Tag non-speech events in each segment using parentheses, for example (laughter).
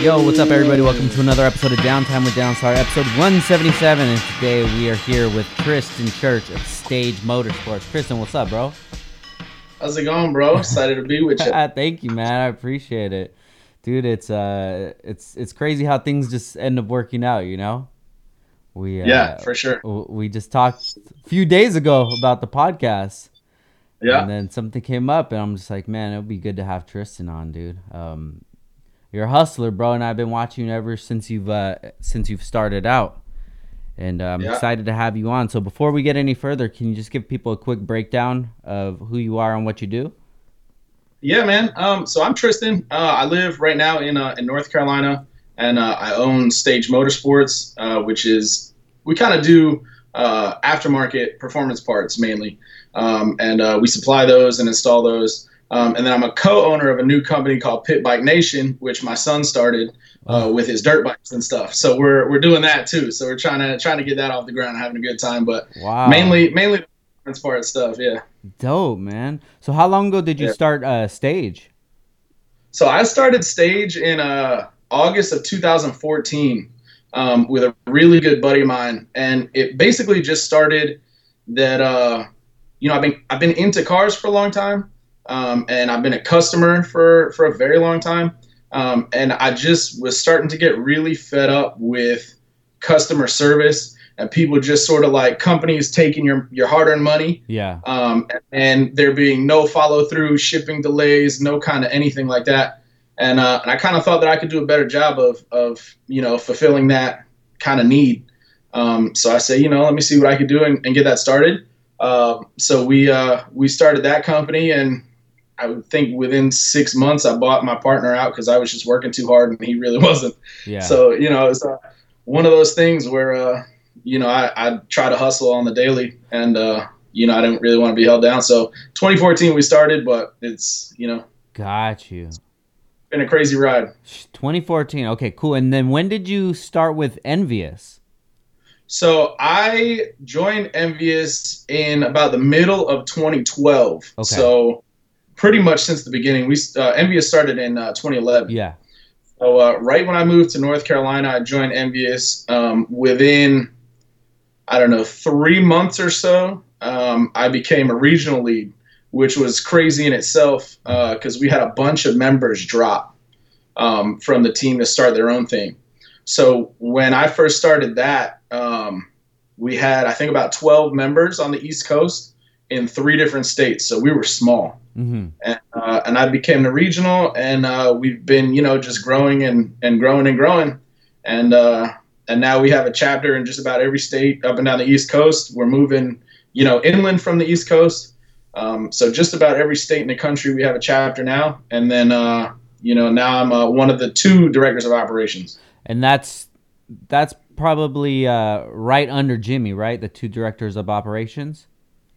Yo, what's up, everybody? Welcome to another episode of Downtime with Downstar, episode 177. And today we are here with Tristan Church of Stage Motorsports. Tristan, what's up, bro? How's it going, bro? Excited to be with you. (laughs) Thank you, man. I appreciate it, dude. It's uh, it's it's crazy how things just end up working out. You know, we uh, yeah, for sure. We just talked a few days ago about the podcast. Yeah. And then something came up, and I'm just like, man, it would be good to have Tristan on, dude. Um, you're a hustler, bro, and I've been watching you ever since you've uh, since you've started out, and uh, I'm yeah. excited to have you on. So before we get any further, can you just give people a quick breakdown of who you are and what you do? Yeah, man. Um, so I'm Tristan. Uh, I live right now in uh, in North Carolina, and uh, I own Stage Motorsports, uh, which is we kind of do uh, aftermarket performance parts mainly, um, and uh, we supply those and install those. Um, and then I'm a co-owner of a new company called Pit Bike Nation, which my son started uh, with his dirt bikes and stuff. So we're we're doing that too. So we're trying to trying to get that off the ground, having a good time. But wow. mainly mainly part stuff. Yeah. Dope, man. So how long ago did you yeah. start uh, Stage? So I started Stage in uh, August of 2014 um, with a really good buddy of mine, and it basically just started that uh, you know I've been I've been into cars for a long time um, and I've been a customer for for a very long time. Um, and I just was starting to get really fed up with customer service and people just sort of like companies taking your your hard-earned money. Yeah. Um, and there being no follow through, shipping delays, no kind of anything like that. And, uh, and I kind of thought that I could do a better job of of you know fulfilling that kind of need. Um, so I said, you know, let me see what I could do and, and get that started. Uh, so we uh, we started that company and I would think within six months I bought my partner out because I was just working too hard and he really (laughs) wasn't. Yeah. So you know it's uh, one of those things where uh, you know I, I try to hustle on the daily and uh, you know I didn't really want to be held down. So 2014 we started, but it's you know. Got you. Been a crazy ride. 2014. Okay, cool. And then when did you start with Envious? So I joined Envious in about the middle of 2012. Okay. So pretty much since the beginning. We uh, Envious started in uh, 2011. Yeah. So uh, right when I moved to North Carolina, I joined Envious. Um, within I don't know three months or so, um, I became a regional lead, which was crazy in itself because uh, we had a bunch of members drop um, from the team to start their own thing. So when I first started that, um, we had I think about 12 members on the East Coast in three different states. So we were small. Mm-hmm. And, uh, and I became the regional, and uh, we've been, you know, just growing and, and growing and growing. And uh, and now we have a chapter in just about every state up and down the East Coast. We're moving, you know, inland from the East Coast. Um, so just about every state in the country, we have a chapter now. And then, uh, you know, now I'm uh, one of the two directors of operations. And that's that's probably uh, right under Jimmy, right? The two directors of operations.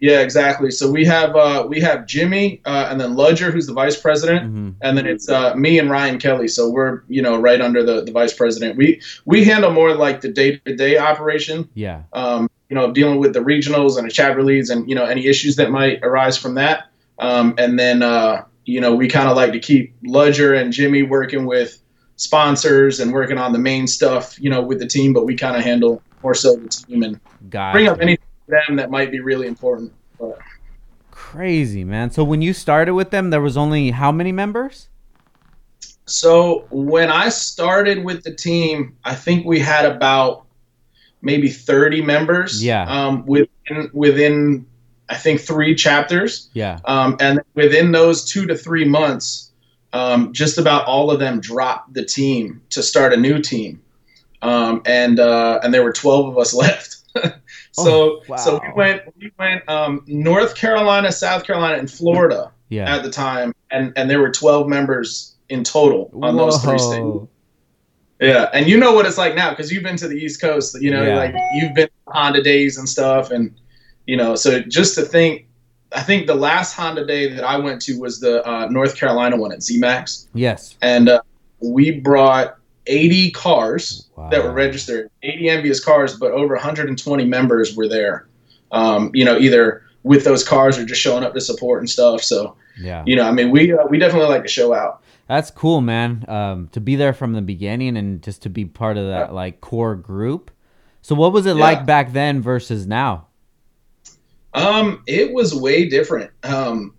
Yeah, exactly. So we have uh, we have Jimmy uh, and then Ludger, who's the vice president, mm-hmm. and then it's uh, me and Ryan Kelly. So we're you know right under the, the vice president. We we handle more like the day to day operation. Yeah. Um, you know, dealing with the regionals and the chapter leads, and you know any issues that might arise from that. Um, and then uh, you know we kind of like to keep Ludger and Jimmy working with sponsors and working on the main stuff. You know, with the team, but we kind of handle more so the team and bring up anything them that might be really important. But. Crazy man. So when you started with them, there was only how many members? So when I started with the team, I think we had about maybe 30 members. Yeah. Um, within within I think three chapters. Yeah. Um, and within those two to three months, um, just about all of them dropped the team to start a new team. Um, and uh, and there were 12 of us (laughs) left. So oh, wow. so we went we went um, North Carolina, South Carolina, and Florida yeah. at the time, and and there were twelve members in total on Whoa. those three states. Yeah, and you know what it's like now because you've been to the East Coast. You know, yeah. like you've been Honda days and stuff, and you know, so just to think, I think the last Honda day that I went to was the uh, North Carolina one at ZMAX. Yes, and uh, we brought 80 cars wow. that were registered, 80 envious cars, but over 120 members were there. Um, you know, either with those cars or just showing up to support and stuff. So, yeah, you know, I mean, we uh, we definitely like to show out. That's cool, man. Um, to be there from the beginning and just to be part of that like core group. So what was it yeah. like back then versus now? Um, it was way different. Um,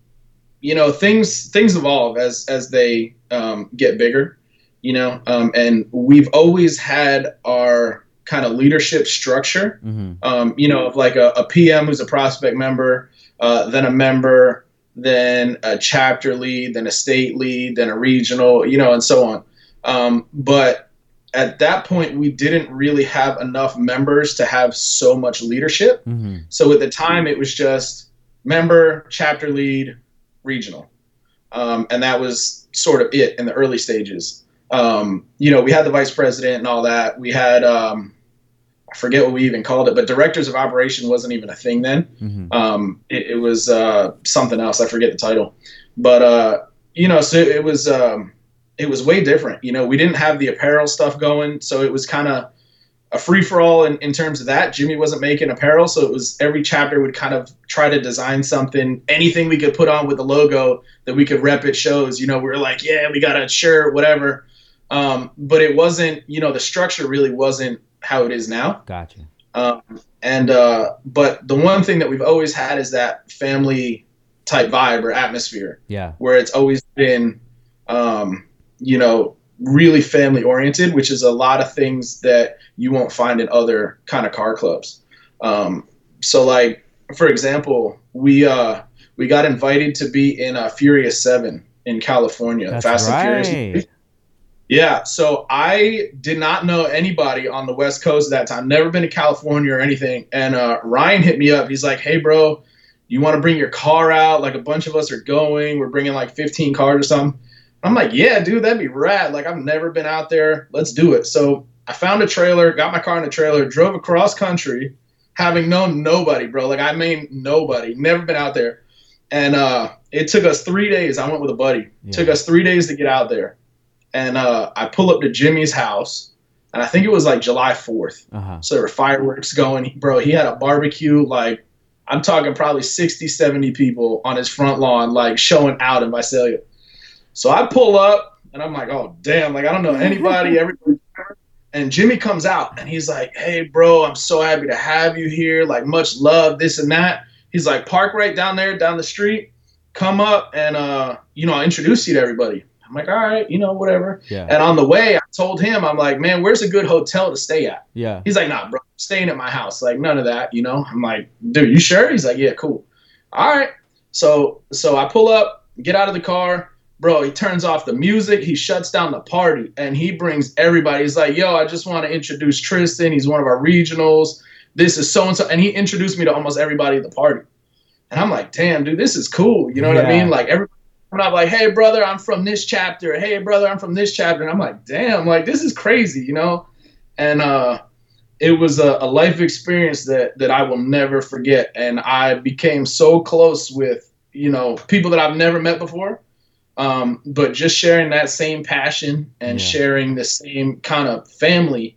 you know, things things evolve as as they um, get bigger. You know, um, and we've always had our kind of leadership structure. Mm-hmm. Um, you know, of like a, a, PM who's a prospect member, uh, then a member, then a chapter lead, then a state lead, then a regional, you know, and so on. Um, but at that point, we didn't really have enough members to have so much leadership. Mm-hmm. So at the time, it was just member, chapter lead, regional. Um, and that was sort of it in the early stages. Um, you know, we had the vice president and all that. We had, um, I forget what we even called it, but directors of operation wasn't even a thing then. Mm-hmm. Um, it, it, was uh, something else. I forget the title, but uh, you know, so it was um, it was way different. You know, we didn't have the apparel stuff going, so it was kind of a free for all in, in terms of that. Jimmy wasn't making apparel, so it was every chapter would kind of try to design something, anything we could put on with the logo that we could rep at shows. You know, we were like, yeah, we got a shirt, whatever. Um, but it wasn't, you know, the structure really wasn't how it is now. Gotcha. Um, and uh, but the one thing that we've always had is that family type vibe or atmosphere. Yeah. Where it's always been, um, you know, really family oriented, which is a lot of things that you won't find in other kind of car clubs. Um, so like, for example, we, uh, we got invited to be in a Furious Seven in California, That's Fast right. and Furious. Yeah, so I did not know anybody on the West Coast at that time. Never been to California or anything. And uh, Ryan hit me up. He's like, "Hey, bro, you want to bring your car out? Like a bunch of us are going. We're bringing like 15 cars or something." I'm like, "Yeah, dude, that'd be rad. Like I've never been out there. Let's do it." So I found a trailer, got my car in a trailer, drove across country, having known nobody, bro. Like I mean nobody, never been out there. And uh, it took us three days. I went with a buddy. Yeah. Took us three days to get out there and uh, I pull up to Jimmy's house, and I think it was like July 4th. Uh-huh. So there were fireworks going. Bro, he had a barbecue. Like, I'm talking probably 60, 70 people on his front lawn, like showing out in Visalia. So I pull up, and I'm like, oh, damn. Like, I don't know anybody. (laughs) Everybody. And Jimmy comes out, and he's like, hey, bro, I'm so happy to have you here. Like, much love, this and that. He's like, park right down there, down the street. Come up, and, uh, you know, I'll introduce you to everybody. I'm like, all right, you know, whatever. Yeah. And on the way, I told him, I'm like, man, where's a good hotel to stay at? Yeah. He's like, nah, bro, I'm staying at my house. Like, none of that, you know? I'm like, dude, you sure? He's like, yeah, cool. All right. So, so I pull up, get out of the car. Bro, he turns off the music. He shuts down the party and he brings everybody. He's like, yo, I just want to introduce Tristan. He's one of our regionals. This is so and so. And he introduced me to almost everybody at the party. And I'm like, damn, dude, this is cool. You know what yeah. I mean? Like, everybody I'm like, hey brother, I'm from this chapter. Hey brother, I'm from this chapter. And I'm like, damn, like this is crazy, you know? And uh it was a, a life experience that that I will never forget. And I became so close with, you know, people that I've never met before. Um, but just sharing that same passion and yeah. sharing the same kind of family,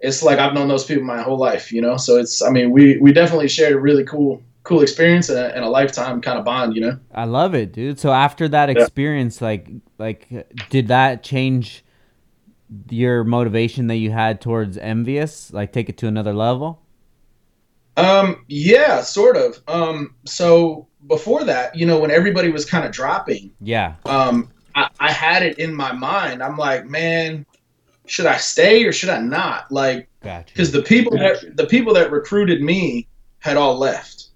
it's like I've known those people my whole life, you know. So it's, I mean, we we definitely shared a really cool cool experience and a, and a, lifetime kind of bond, you know. I love it, dude. So after that experience, yeah. like like did that change your motivation that you had towards envious? Like take it to another level? Um, yeah, sort of. Um, so before that, you know, when everybody was kind of dropping, yeah. Um, I, I had it in my mind. I'm like, man, should I stay or should I not? Like, because gotcha. the people gotcha. that the people that recruited me had all left.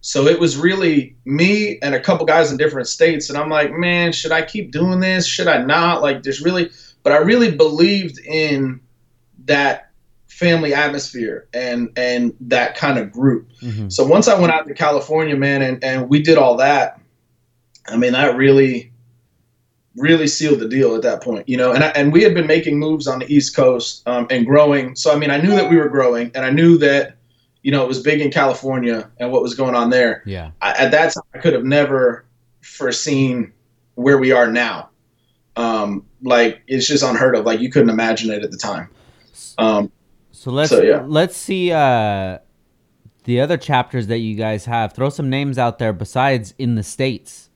So it was really me and a couple guys in different states. And I'm like, man, should I keep doing this? Should I not? Like, there's really, but I really believed in that family atmosphere and and that kind of group. Mm-hmm. So once I went out to California, man, and and we did all that. I mean, that really really sealed the deal at that point, you know. And I, and we had been making moves on the East Coast um, and growing. So I mean, I knew that we were growing, and I knew that you know, it was big in California and what was going on there. Yeah. I, at that time, I could have never foreseen where we are now. Um, like it's just unheard of. Like you couldn't imagine it at the time. Um, so let's so, yeah. let's see uh, the other chapters that you guys have. Throw some names out there besides in the states.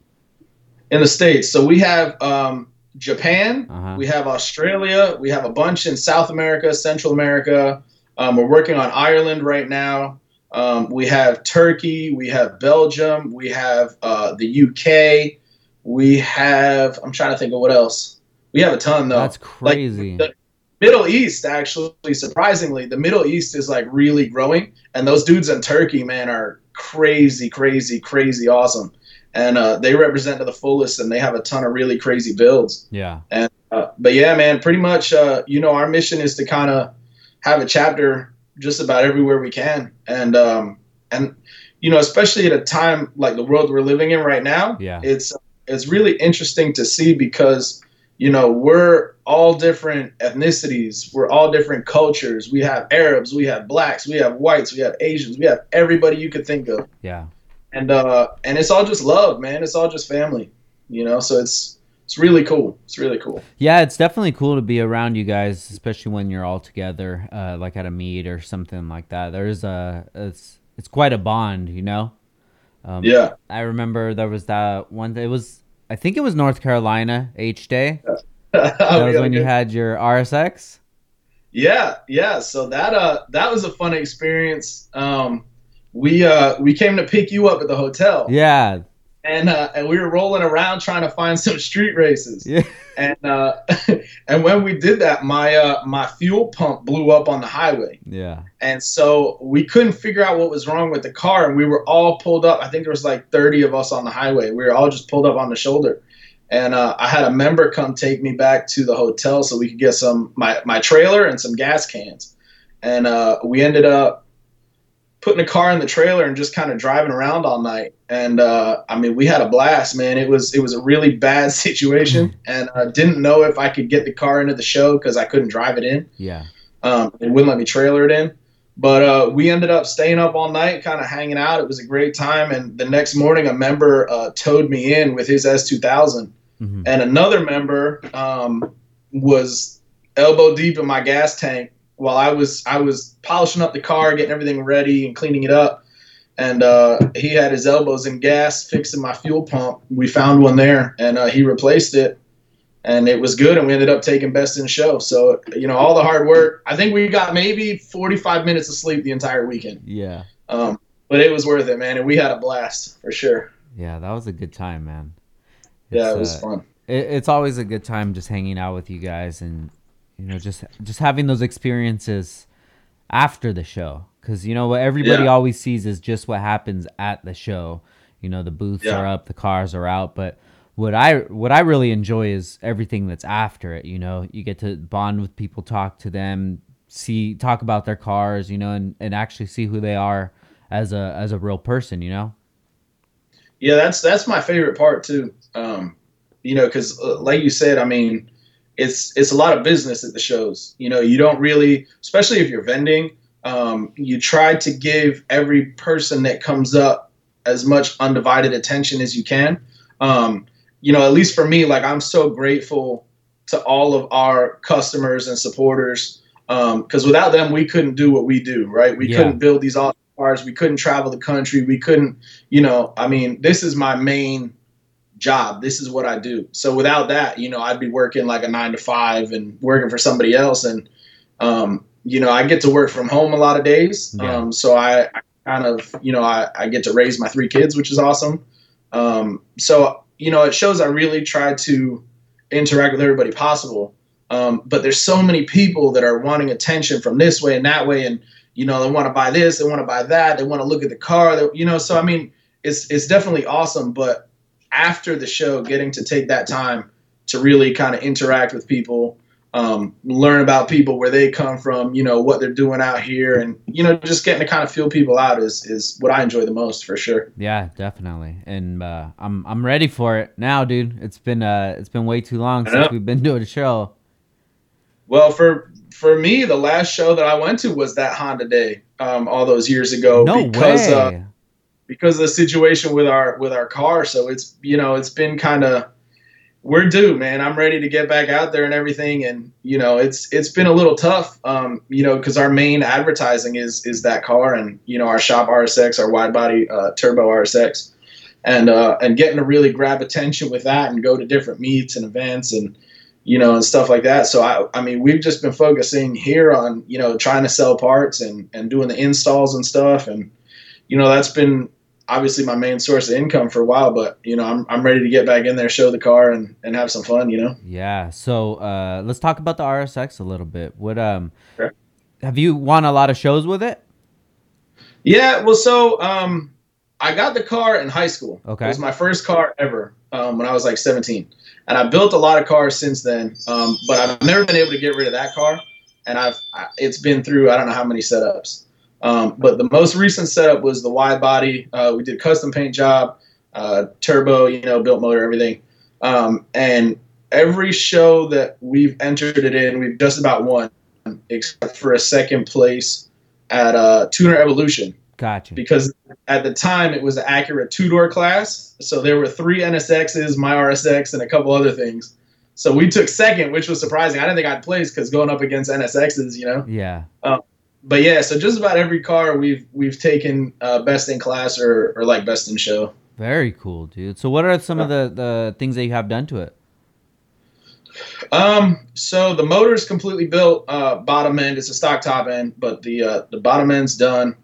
In the states, so we have um, Japan, uh-huh. we have Australia, we have a bunch in South America, Central America. Um, we're working on Ireland right now. Um, we have Turkey, we have Belgium, we have uh, the UK, we have. I'm trying to think of what else. We have a ton though. That's crazy. Like, the Middle East, actually, surprisingly, the Middle East is like really growing, and those dudes in Turkey, man, are crazy, crazy, crazy awesome, and uh, they represent to the fullest, and they have a ton of really crazy builds. Yeah. And uh, but yeah, man, pretty much, uh, you know, our mission is to kind of have a chapter just about everywhere we can, and um, and you know, especially at a time like the world we're living in right now, yeah, it's it's really interesting to see because you know we're all different ethnicities. We're all different cultures. We have arabs we have blacks we have whites we have asians we have everybody you could think of. Yeah. And uh and it's all just love man. It's all just family you know? So it's it's really cool it's really cool yeah it's definitely cool to be around you guys especially when you're all together uh like at a meet or something like that there's a it's it's quite a bond you know um, yeah, I remember there was that one. It was I think it was North Carolina H Day. (laughs) that was when you had your RSX. Yeah, yeah. So that uh that was a fun experience. Um, we uh we came to pick you up at the hotel. Yeah, and uh, and we were rolling around trying to find some street races. Yeah. And uh, (laughs) and when we did that, my uh, my fuel pump blew up on the highway. Yeah. And so we couldn't figure out what was wrong with the car, and we were all pulled up. I think there was like 30 of us on the highway. We were all just pulled up on the shoulder. And uh, I had a member come take me back to the hotel so we could get some my my trailer and some gas cans. And uh, we ended up putting a car in the trailer and just kind of driving around all night. And uh, I mean, we had a blast, man. It was it was a really (laughs) bad situation, and I didn't know if I could get the car into the show because I couldn't drive it in. Yeah, um, it wouldn't let me trailer it in. But uh, we ended up staying up all night, kind of hanging out. It was a great time. And the next morning, a member uh, towed me in with his S2000, mm-hmm. and another member um, was elbow deep in my gas tank while I was I was polishing up the car, getting everything ready and cleaning it up, and uh, he had his elbows in gas fixing my fuel pump. We found one there, and uh, he replaced it, and it was good. And we ended up taking best in show. So you know, all the hard work. I think we got maybe 45 minutes of sleep the entire weekend. Yeah. Um, but it was worth it, man, and we had a blast for sure. Yeah, that was a good time, man. It's, yeah, it was uh, fun. It, it's always a good time just hanging out with you guys and you know just just having those experiences after the show. Because you know what everybody yeah. always sees is just what happens at the show. You know the booths yeah. are up the cars are out but what i what i really enjoy is everything that's after it you know? You get to bond with people talk to them see talk about their cars you know and, and actually see who they are as a as a real person you know? Yeah that's that's my favorite part too. Um you know because uh, like you said i mean it's it's a lot of business at the shows. You know, you don't really, especially if you're vending, um, you try to give every person that comes up as much undivided attention as you can. Um, you know, at least for me, like I'm so grateful to all of our customers and supporters because um, without them, we couldn't do what we do. Right? We yeah. couldn't build these awesome cars. We couldn't travel the country. We couldn't, you know. I mean, this is my main job. This is what I do. So without that, you know, I'd be working like a nine to five and working for somebody else. And, um, you know, I get to work from home a lot of days. Yeah. Um, so I, I, kind of, you know, I, I get to raise my three kids, which is awesome. Um, so, you know, it shows I really try to interact with everybody possible. Um, but there's so many people that are wanting attention from this way and that way. And, you know, they want to buy this, they want to buy that, they want to look at the car, they, you know, so I mean, it's, it's definitely awesome, but after the show, getting to take that time to really kind of interact with people, um, learn about people where they come from, you know, what they're doing out here, and you know, just getting to kind of feel people out is is what I enjoy the most for sure. Yeah, definitely, and uh, I'm I'm ready for it now, dude. It's been uh it's been way too long since we've been doing a show. Well, for for me, the last show that I went to was that Honda Day um, all those years ago. No because, uh, way. Uh, because of the situation with our with our car. So it's you know it's been kind of we're due, man. I'm ready to get back out there and everything, and you know it's it's been a little tough, um, you know, because our main advertising is is that car and you know our shop RSX, our wide body uh, turbo RSX. and uh, and getting to really grab attention with that and go to different meets and events and you know and stuff like that. So I I mean we've just been focusing here on you know trying to sell parts and and doing the installs and stuff and you know that's been obviously my main source of income for a while, but you know, I'm, I'm ready to get back in there, show the car and, and have some fun, you know? Yeah. So, uh, let's talk about the RSX a little bit. What, um, sure. have you won a lot of shows with it? Yeah. Well, so, um, I got the car in high school. Okay. It was my first car ever, um, when I was like 17 and I built a lot of cars since then. Um, but I've never been able to get rid of that car. And I've, it's been through, I don't know how many setups. Um, but the most recent setup was the wide body. Uh, we did custom paint job, uh, turbo, you know, built motor, everything. Um, and every show that we've entered it in, we've just about won, except for a second place at uh, Tuner Evolution. Gotcha. Because at the time it was an Acura two door class, so there were three NSXs, my RSX, and a couple other things. So we took second, which was surprising. I didn't think I'd place because going up against NSXs, you know. Yeah. Um, but yeah, so just about every car we've we've taken uh, best in class or, or like best in show. Very cool, dude. So what are some of the, the things that you have done to it? Um, so the motor is completely built, uh, bottom end. It's a stock top end, but the uh, the bottom end's done.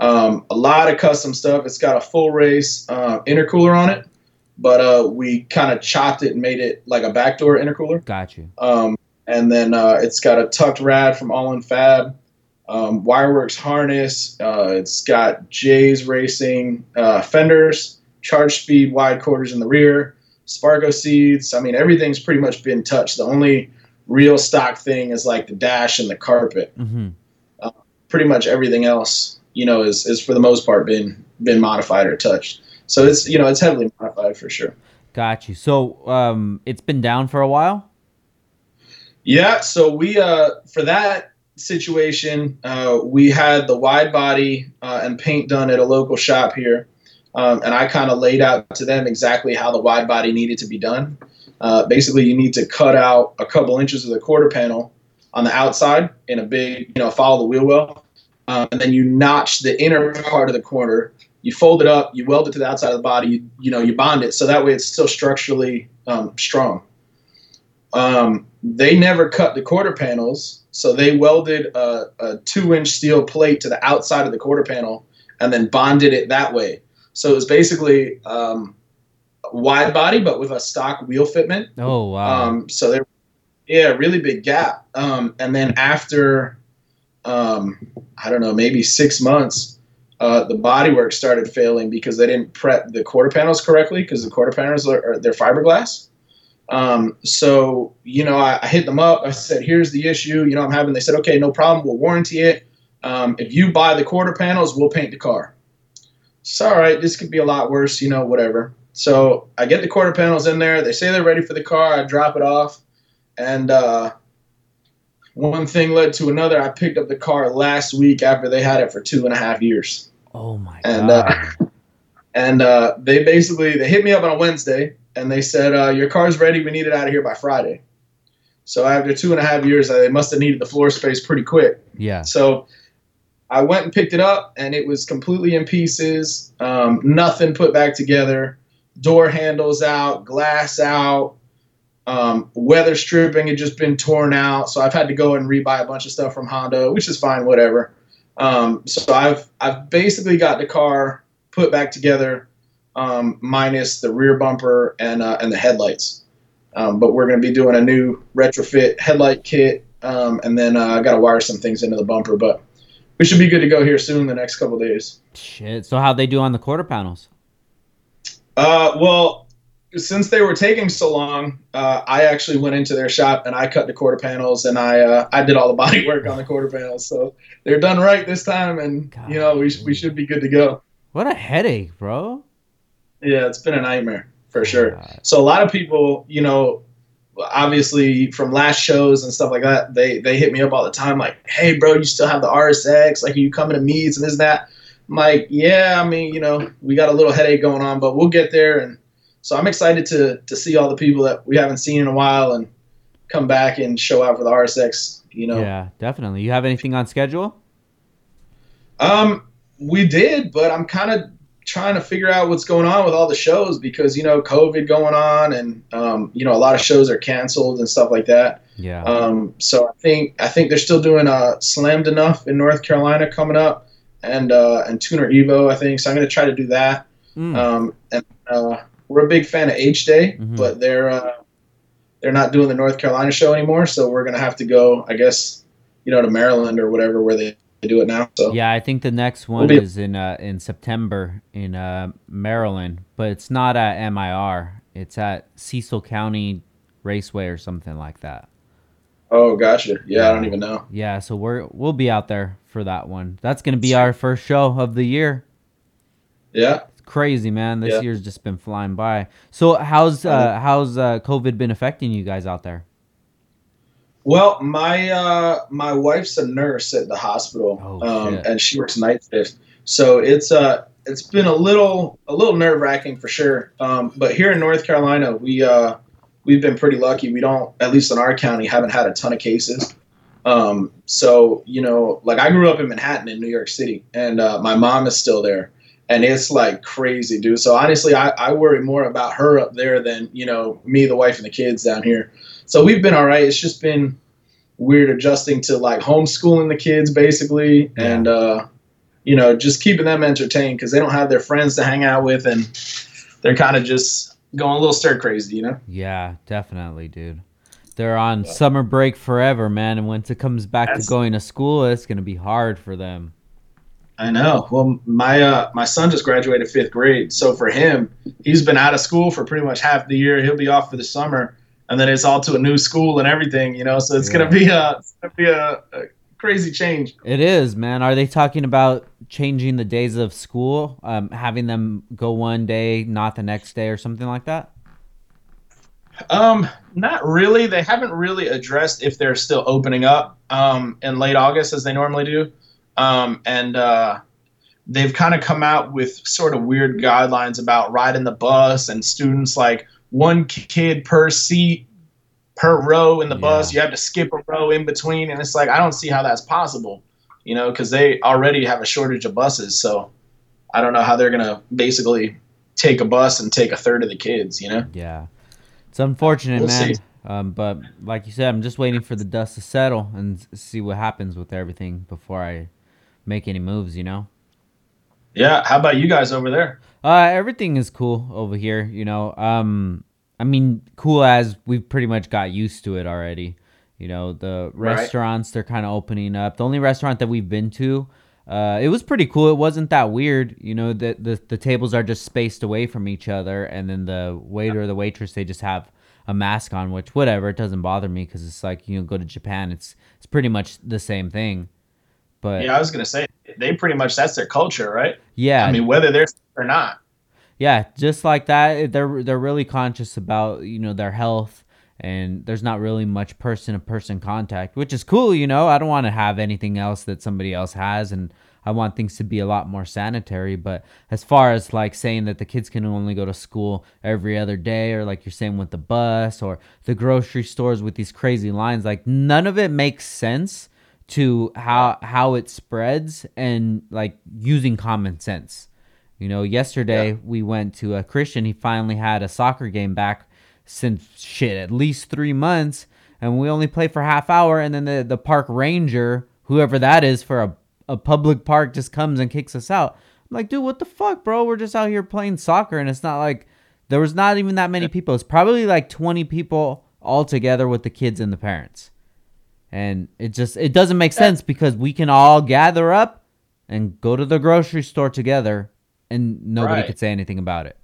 Um, a lot of custom stuff. It's got a full race uh, intercooler on it, but uh, we kind of chopped it and made it like a backdoor intercooler. Got you. Um, and then uh, it's got a tucked rad from All in Fab um, Wireworks harness. Uh, it's got J's Racing uh, fenders, ChargeSpeed wide quarters in the rear, Sparco seats. I mean, everything's pretty much been touched. The only real stock thing is like the dash and the carpet. Mm-hmm. Uh, pretty much everything else, you know, is, is for the most part been been modified or touched. So it's you know it's heavily modified for sure. Got you. So um, it's been down for a while. Yeah. So we uh for that situation, uh, we had the wide body uh, and paint done at a local shop here. Um, and I kind of laid out to them exactly how the wide body needed to be done. Uh, basically, you need to cut out a couple inches of the quarter panel on the outside in a big, you know, follow the wheel well. Um, and then you notch the inner part of the corner. You fold it up, you weld it to the outside of the body, you, you know, you bond it so that way it's still structurally um, strong. Um, they never cut the quarter panels so they welded a, a two inch steel plate to the outside of the quarter panel and then bonded it that way. So it was basically um, wide body, but with a stock wheel fitment. Oh wow! Um, so there, yeah, really big gap. Um, and then after, um, I don't know, maybe six months, uh, the bodywork started failing because they didn't prep the quarter panels correctly because the quarter panels are, are they're fiberglass. Um, so, you know, I, I, hit them up. I said, here's the issue. You know, I'm having, they said, okay, no problem. We'll warranty it. Um, if you buy the quarter panels, we'll paint the car. So, all right, this could be a lot worse, you know, whatever. So I get the quarter panels in there. They say they're ready for the car. I drop it off. And uh, one thing led to another. I picked up the car last week after they had it for two and a half years. Oh, my and, God. Uh, (laughs) and uh, they basically, they hit me up on a Wednesday and they said, uh, "Your car's ready. We need it out of here by Friday." So after two and a half years, they must have needed the floor space pretty quick. Yeah. So I went and picked it up, and it was completely in pieces. Um, nothing put back together. Door handles out, glass out. Um, weather stripping had just been torn out, so I've had to go and rebuy a bunch of stuff from Honda, which is fine, whatever. Um, so I've I've basically got the car put back together um, minus the rear bumper and uh, and the headlights. Um, but we're going to be doing a new retrofit headlight kit, um, and then uh, I got to wire some things into the bumper. But we should be good to go here soon. The next couple days. Shit. So how they do on the quarter panels? Uh, well, since they were taking so long, uh, I actually went into their shop and I cut the quarter panels and I uh, I did all the (laughs) body work on the quarter panels. So they're done right this time, and God, you know we sh- we should be good to go. What a headache, bro. Yeah, it's been a nightmare for sure. So a lot of people, you know, obviously from last shows and stuff like that, they they hit me up all the time, like, "Hey, bro, you still have the RSX? Like, are you coming to meets and this that?" I'm like, "Yeah, I mean, you know, we got a little headache going on, but we'll get there." And so I'm excited to to see all the people that we haven't seen in a while and come back and show out for the RSX. You know. Yeah, definitely. You have anything on schedule? Um, we did, but I'm kind of trying to figure out what's going on with all the shows because you know COVID going on and um, you know a lot of shows are canceled and stuff like that. Yeah. Um, so I think I think they're still doing uh, Slammed Enough in North Carolina coming up, and uh, and Tuner Evo I think. So I'm gonna try to do that. Mm. Um, and uh, we're a big fan of H Day, mm-hmm. but they're uh, they're not doing the North Carolina show anymore. So we're gonna have to go, I guess, you know, to Maryland or whatever where they do it now. So yeah, I think the next one we'll is in uh, in September in uh, Maryland, but it's not at MIR. It's at Cecil County Raceway or something like that. Oh, gotcha. Yeah, I don't even know. Yeah, so we're we'll be out there for that one. That's gonna be our first show of the year. Yeah. It's crazy, man. This yeah. year's just been flying by. So how's uh, how's uh, COVID been affecting you guys out there? Well, my uh, my wife's a nurse at the hospital, oh, um, and she works night shift. So it's uh it's been a little a little nerve wracking for sure. Um, but here in North Carolina, we uh we've been pretty lucky. We don't, at least in our county, haven't had a ton of cases. Um, so you know, like I grew up in Manhattan in New York City, and uh, my mom is still there, and it's like crazy, dude. So honestly, I, I worry more about her up there than you know me, the wife, and the kids down here. So we've been all right. It's just been weird adjusting to like homeschooling the kids basically, and uh, you know just keeping them entertained because they don't have their friends to hang out with, and they're kind of just going a little stir crazy, you know. Yeah, definitely, dude. They're on yeah. summer break forever, man, and once it comes back That's, to going to school, it's gonna be hard for them. I know. Well, my uh, my son just graduated fifth grade, so for him, he's been out of school for pretty much half the year. He'll be off for the summer, and then it's all to a new school and everything, you know. So it's yeah. gonna be a it's gonna be a, a, crazy change. It is, man. Are they talking about changing the days of school, um, having them go one day, not the next day, or something like that? Um, not really. They haven't really addressed if they're still opening up um, in late August as they normally do, um, and uh, they've kind of come out with sort of weird guidelines about riding the bus and students like one kid per seat per row in the yeah. bus. You have to skip a row in between, and it's like I don't see how that's possible, you know, because they already have a shortage of buses. So I don't know how they're gonna basically take a bus and take a third of the kids, you know? Yeah, it's unfortunate, we'll man. Um, but like you said, I'm just waiting for the dust to settle and see what happens with everything before I make any moves. You know? Yeah. How about you guys over there? Uh, everything is cool over here. You know, um, I mean, cool as we've pretty much got used to it already. You know, the restaurants right. they're kind of opening up. The only restaurant that we've been to, uh, it was pretty cool. It wasn't that weird. You know, the, the the tables are just spaced away from each other, and then the waiter or the waitress they just have a mask on. Which whatever, it doesn't bother me because it's like you know go to Japan, it's it's pretty much the same thing. But yeah, I was gonna say they pretty much that's their culture, right? Yeah, I mean whether they're or not yeah, just like that, eh, they're they're really conscious about you know their health, and there's not really much person to person contact, which is cool. You know, I don't want to have anything else that somebody else has, and I want things to be a lot more sanitary. But as far as like saying that the kids can only go to school every other day, or like you're saying with the bus or the grocery stores with these crazy lines, like none of it makes sense to how how it spreads and like using common sense. You know, yesterday yeah. we went to a Christian. He finally had a soccer game back since shit at least three months, and we only play for half hour. And then the the park ranger, whoever that is, for a a public park, just comes and kicks us out. I'm like, dude, what the fuck, bro? We're just out here playing soccer, and it's not like there was not even that many people. It's probably like 20 people all together with the kids and the parents. And it just it doesn't make sense because we can all gather up and go to the grocery store together and nobody right. could say anything about it.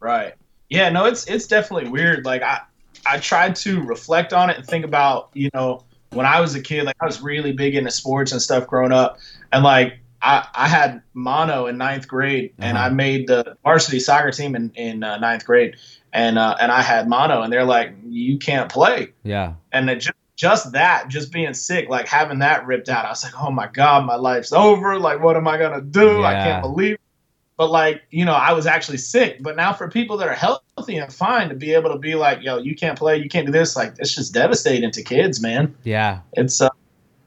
Right. Yeah, no, it's it's definitely weird. Like I I tried to reflect on it and think about, you know, when I was a kid, like I was really big into sports and stuff growing up. And like I, I had mono in ninth grade and uh-huh. I made the varsity soccer team in, in uh, ninth grade and uh, and I had mono and they're like, you can't play. Yeah. And it just just that, just being sick, like having that ripped out, I was like, oh my God, my life's over. Like, what am I going to do? Yeah. I can't believe It. but like you know i was actually sick but now for people that are healthy and fine to be able to be like yo you can't play you can't do this like it's just devastating to kids man yeah it's uh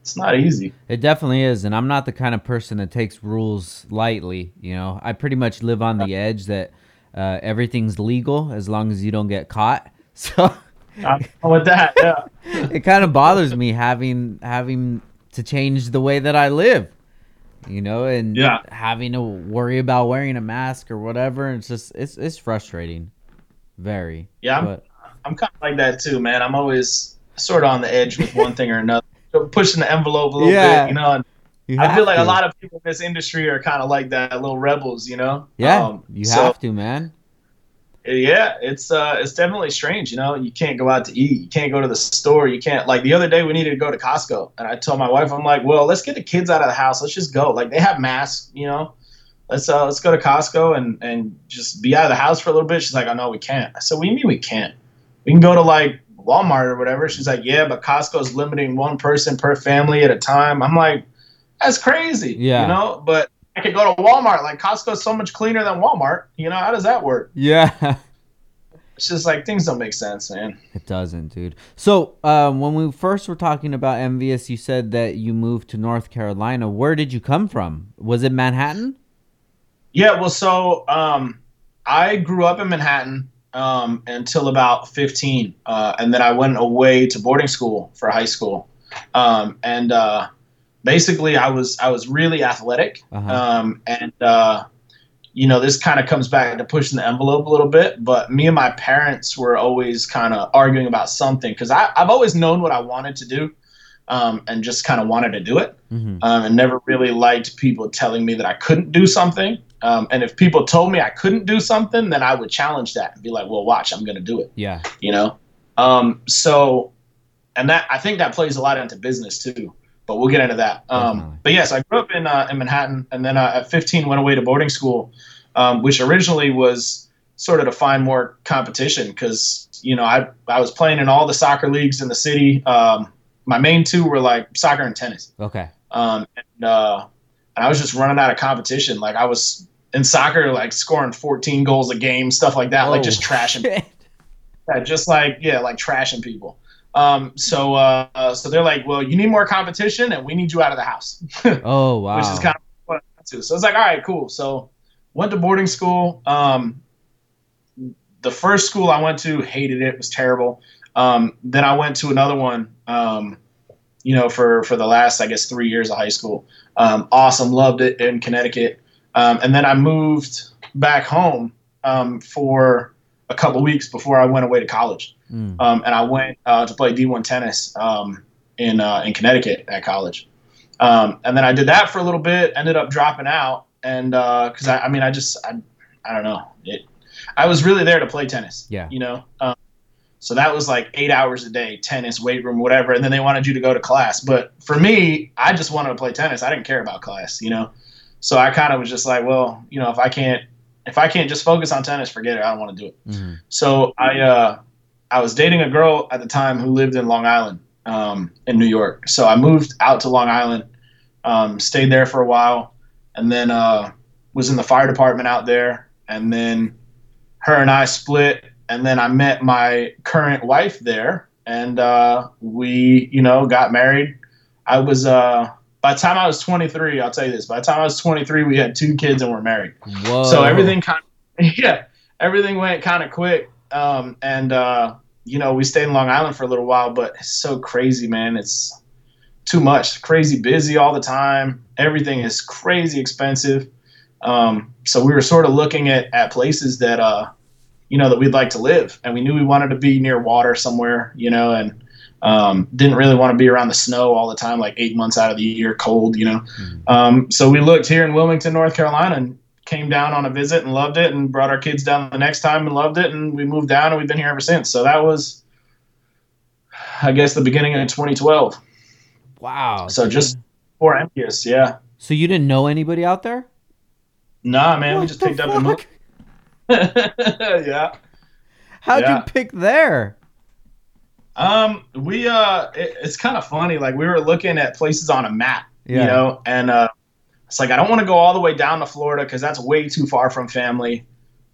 it's not easy. It definitely is, and I'm not the kind of person that takes rules lightly. You know, I pretty much live on the edge that uh, everything's legal as long as you don't get caught. (laughs) So with that, yeah, (laughs) it kind of bothers me having having to change the way that I live. You know, and yeah. having to worry about wearing a mask or whatever. It's just it's it's frustrating, very. Yeah, I'm, but, I'm kind of like that too, man. I'm always sort of on the edge with one thing or another, pushing the envelope a little yeah. bit, you know. You I feel like to. a lot of people in this industry are kind of like that, little rebels, you know. Yeah, um, you so, have to, man. Yeah, it's uh, it's definitely strange, you know. You can't go out to eat, you can't go to the store, you can't. Like the other day, we needed to go to Costco, and I told my wife, I'm like, well, let's get the kids out of the house, let's just go. Like they have masks, you know. Let's uh, let's go to Costco and and just be out of the house for a little bit. She's like, oh no, we can't. I said, what do you mean we can't? We can go to like Walmart or whatever. She's like, yeah, but Costco's limiting one person per family at a time. I'm like, that's crazy. Yeah. You know, but I could go to Walmart. Like Costco's so much cleaner than Walmart. You know, how does that work? Yeah. It's just like things don't make sense, man. It doesn't, dude. So um, when we first were talking about Envious, you said that you moved to North Carolina. Where did you come from? Was it Manhattan? Yeah, well, so um, I grew up in Manhattan um, until about 15. Uh, and then I went away to boarding school for high school. Um, and uh, basically, I was I was really athletic. Uh-huh. Um, and uh, you know, this kind of comes back to pushing the envelope a little bit. But me and my parents were always kind of arguing about something because I've always known what I wanted to do. Um, and just kind of wanted to do it, mm-hmm. um, and never really liked people telling me that I couldn't do something. Um, and if people told me I couldn't do something, then I would challenge that and be like, "Well, watch, I'm going to do it." Yeah. You know. Um, so, and that I think that plays a lot into business too. But we'll get into that. Um, but yes, I grew up in uh, in Manhattan, and then uh, at 15 went away to boarding school, um, which originally was sort of to find more competition because you know I I was playing in all the soccer leagues in the city. Um, my main two were like soccer and tennis. Okay. Um, and uh, and I was just running out of competition. Like I was in soccer, like scoring 14 goals a game, stuff like that, oh, like just trashing. yeah, just like yeah, like trashing people. Um, so uh, so they're like, well, you need more competition, and we need you out of the house. (laughs) oh wow! Which is kind of what I to. So it's like, all right, cool. So went to boarding school. Um, the first school I went to hated it; it was terrible. Um, then I went to another one. Um, you know, for for the last I guess three years of high school. Um, awesome, loved it in Connecticut. Um, and then I moved back home um, for a couple weeks before I went away to college. Mm. and I went uh, to play D1 tennis um, in uh, in Connecticut at college. Um, and then I did that for a little bit. Ended up dropping out, and because uh, I, I mean, I just I, I don't know it. I was really there to play tennis. Yeah. You know. Um, so that was like eight hours a day, tennis, weight room, whatever. And then they wanted you to go to class. But for me, I just wanted to play tennis. I didn't care about class, you know. So I kind of was just like, well, you know, if I can't, if I can't just focus on tennis, forget it. I don't want to do it. Mm-hmm. So I, uh, I was dating a girl at the time who lived in Long Island, um, in New York. So I moved out to Long Island, um, stayed there for a while, and then uh, was in the fire department out there. And then her and I split and then I met my current wife there, and uh, we, you know, got married. I was uh, by the time I was 23, I'll tell you this. By the time I was 23, we had two kids and we're married. Whoa. So everything kind of, (laughs) yeah, everything went kind of quick. Um, and uh, you know, we stayed in Long Island for a little while, but it's so crazy, man. It's too much. Crazy busy all the time. Everything is crazy expensive. Um, so we were sort of looking at, at places that uh, you know that we'd like to live and we knew we wanted to be near water somewhere you know and um, didn't really want to be around the snow all the time like eight months out of the year cold you know mm-hmm. um, so we looked here in wilmington north carolina and came down on a visit and loved it and brought our kids down the next time and loved it and we moved down and we've been here ever since so that was i guess the beginning of 2012 wow so just for envious yeah so you didn't know anybody out there nah man what we just picked fuck? up and moved yeah. How'd yeah. you pick there? Um, we uh, it, it's kind of funny. Like we were looking at places on a map, yeah. you know, and uh, it's like I don't want to go all the way down to Florida because that's way too far from family.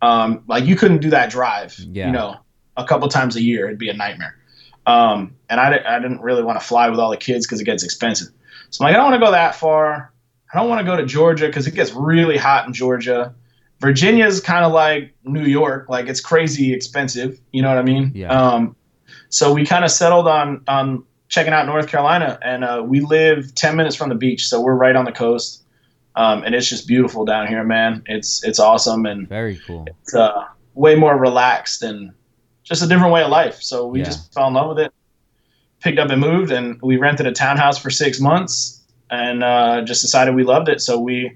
Um, like you couldn't do that drive, yeah. you know, a couple times a year. It'd be a nightmare. Um, and I, I didn't really want to fly with all the kids because it gets expensive. So I'm like, I don't want to go that far. I don't want to go to Georgia because it gets really hot in Georgia. Virginia's kind of like New York, like it's crazy expensive. You know what I mean? Yeah. Um, so we kind of settled on on checking out North Carolina, and uh, we live ten minutes from the beach, so we're right on the coast, um, and it's just beautiful down here, man. It's it's awesome and very cool. It's uh, way more relaxed and just a different way of life. So we yeah. just fell in love with it, picked up and moved, and we rented a townhouse for six months, and uh, just decided we loved it. So we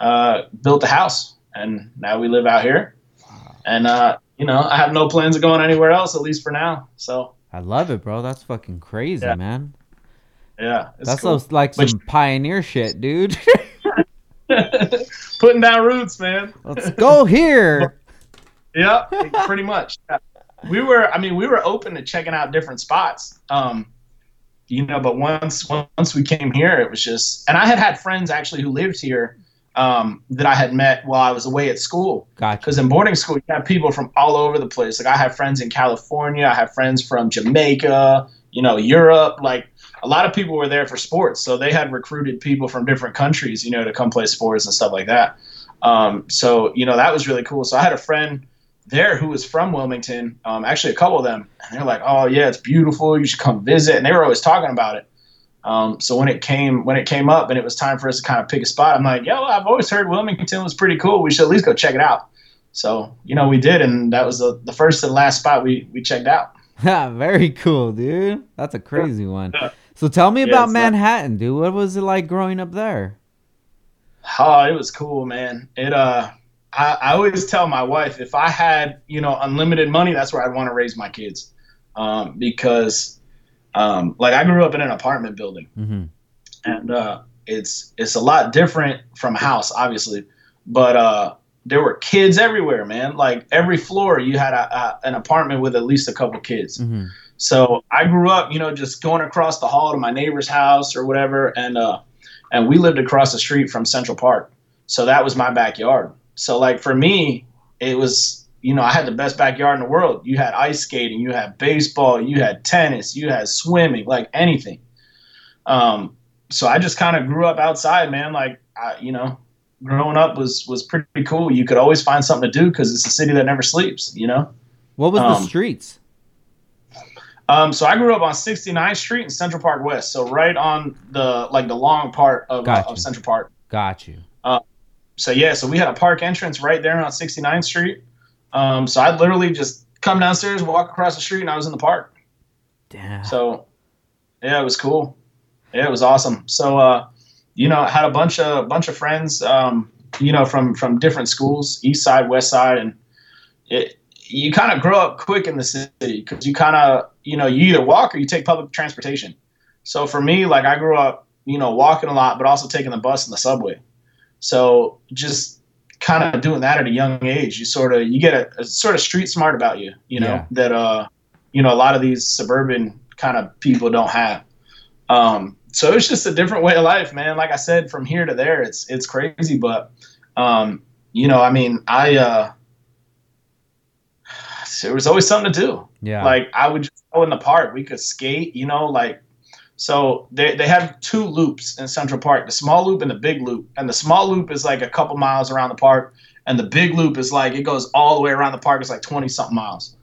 uh, built a house, and now we live out here, and uh, you know I have no plans of going anywhere else, at least for now. So I love it, bro. That's fucking crazy, yeah. man. Yeah, that's cool. like some but, pioneer shit, dude. (laughs) (laughs) Putting down roots, man. Let's go here. (laughs) yeah, pretty much. Yeah. We were, I mean, we were open to checking out different spots. Um, you know, but once once we came here, it was just, and I had had friends actually who lived here um, that I had met while I was away at school. Gotcha. Because in boarding school, you have people from all over the place. Like I have friends in California, I have friends from Jamaica, you know, Europe. Like a lot of people were there for sports, so they had recruited people from different countries, you know, to come play sports and stuff like that. Um, so you know that was really cool. So I had a friend there who was from Wilmington, um, actually a couple of them, and they're like, "Oh yeah, it's beautiful. You should come visit." And they were always talking about it. Um, so when it came when it came up and it was time for us to kind of pick a spot, I'm like, yo, I've always heard Wilmington was pretty cool. We should at least go check it out. So you know we did, and that was the, the first and last spot we we checked out. (laughs) Very cool, dude. That's a crazy one. So tell me yeah, about Manhattan, like, dude. What was it like growing up there? Oh, it was cool, man. It uh, I, I always tell my wife if I had you know unlimited money, that's where I'd want to raise my kids, um, because um, like I grew up in an apartment building, mm-hmm. and uh, it's it's a lot different from a house, obviously, but uh, there were kids everywhere, man. Like every floor, you had a, a, an apartment with at least a couple kids. Mm-hmm. So I grew up, you know, just going across the hall to my neighbor's house or whatever, and uh, and we lived across the street from Central Park, so that was my backyard. So like for me, it was you know, I had the best backyard in the world. You had ice skating, you had baseball, you had tennis, you had swimming, like anything. Um, so I just kind of grew up outside, man. Like, I, you know, growing up was was pretty cool. You could always find something to do because it's a city that never sleeps. You know. What was um, the streets? Um, so I grew up on 69th Street in Central Park West, so right on the like the long part of, uh, of Central Park. Got you. Uh, so yeah, so we had a park entrance right there on 69th Street. Um, so I'd literally just come downstairs, walk across the street, and I was in the park. Damn. So, yeah, it was cool. Yeah, it was awesome. So, uh, you know, I had a bunch of bunch of friends, um, you know, from from different schools, east side, west side, and it you kind of grow up quick in the city because you kind of you know you either walk or you take public transportation. So for me, like I grew up, you know, walking a lot, but also taking the bus and the subway. So just kind of doing that at a young age, you sort of you get a, a sort of street smart about you, you know, yeah. that uh, you know, a lot of these suburban kind of people don't have. Um, so it's just a different way of life, man. Like I said, from here to there, it's it's crazy, but um, you know, I mean, I uh, there was always something to do. Yeah, like I would just go in the park. We could skate, you know, like so they, they have two loops in Central Park, the small loop and the big loop. And the small loop is like a couple miles around the park. And the big loop is like, it goes all the way around the park. It's like 20 something miles.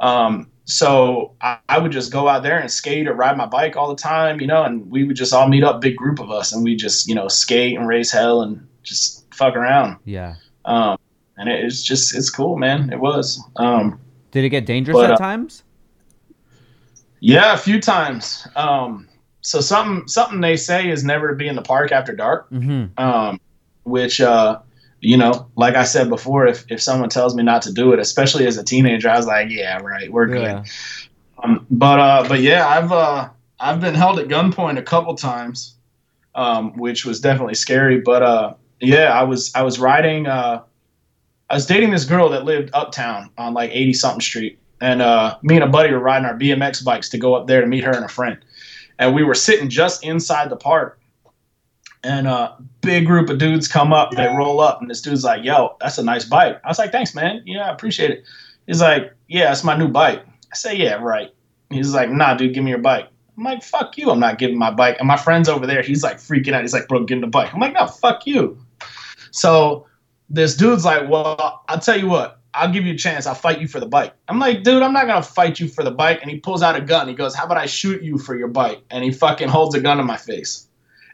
Um, so I, I, would just go out there and skate or ride my bike all the time, you know, and we would just all meet up, big group of us, and we just, you know, skate and race hell and just fuck around. Yeah. Um, and it, it's just, it's cool, man. It was. Um, Did it get dangerous but, at uh, times? Yeah, a few times. Um, so something something they say is never to be in the park after dark. Mm-hmm. Um, which uh, you know, like I said before, if if someone tells me not to do it, especially as a teenager, I was like, yeah, right, we're good. Yeah. Um, but uh, but yeah, I've uh, I've been held at gunpoint a couple times, um, which was definitely scary. But uh, yeah, I was I was riding. Uh, I was dating this girl that lived uptown on like eighty something street, and uh, me and a buddy were riding our BMX bikes to go up there to meet her and a friend and we were sitting just inside the park and a big group of dudes come up they roll up and this dude's like yo that's a nice bike i was like thanks man yeah i appreciate it he's like yeah it's my new bike i say yeah right he's like nah dude give me your bike I'm like, fuck you. I'm not giving my bike. And my friend's over there. He's like freaking out. He's like, bro, give him the bike. I'm like, no, fuck you. So this dude's like, well, I'll tell you what. I'll give you a chance. I'll fight you for the bike. I'm like, dude, I'm not gonna fight you for the bike. And he pulls out a gun. He goes, How about I shoot you for your bike? And he fucking holds a gun in my face.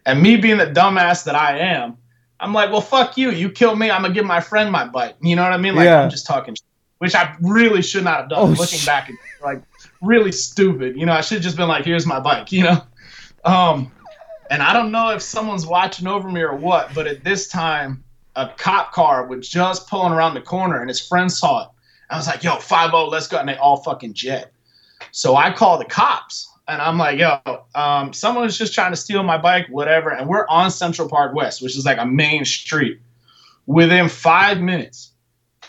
And me being the dumbass that I am, I'm like, well, fuck you. You kill me. I'm gonna give my friend my bike. You know what I mean? Like, yeah. I'm just talking, which I really should not have done. Oh, looking sh- back, like really stupid. You know, I should have just been like, here's my bike. You know, um, and I don't know if someone's watching over me or what, but at this time, a cop car was just pulling around the corner and his friends saw it. I was like, yo, 5 let's go. And they all fucking jet. So I call the cops and I'm like, yo, um, just trying to steal my bike, whatever. And we're on Central Park West, which is like a main street. Within five minutes,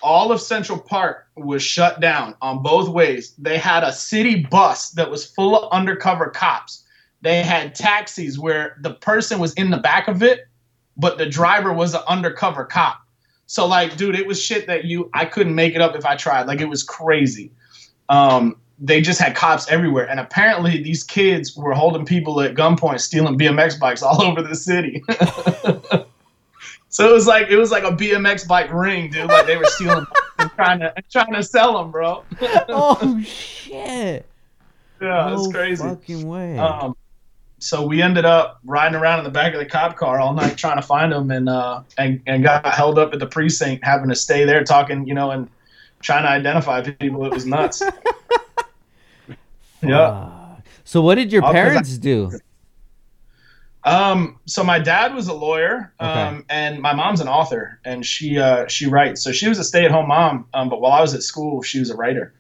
all of Central Park was shut down on both ways. They had a city bus that was full of undercover cops. They had taxis where the person was in the back of it but the driver was an undercover cop. So like, dude, it was shit that you I couldn't make it up if I tried. Like it was crazy. Um, they just had cops everywhere, and apparently these kids were holding people at gunpoint, stealing BMX bikes all (laughs) over the city. (laughs) so it was like it was like a BMX bike ring, dude. Like they were stealing (laughs) and trying to trying to sell them, bro. oh shit! Yeah, no it's crazy. Fucking way. Um, so we ended up riding around in the back of the cop car all night trying to find him and uh and, and got held up at the precinct having to stay there talking you know and trying to identify people. It was nuts. (laughs) Yeah. So what did your parents I, do? Um so my dad was a lawyer um okay. and my mom's an author and she uh she writes. So she was a stay-at-home mom um but while i was at school she was a writer.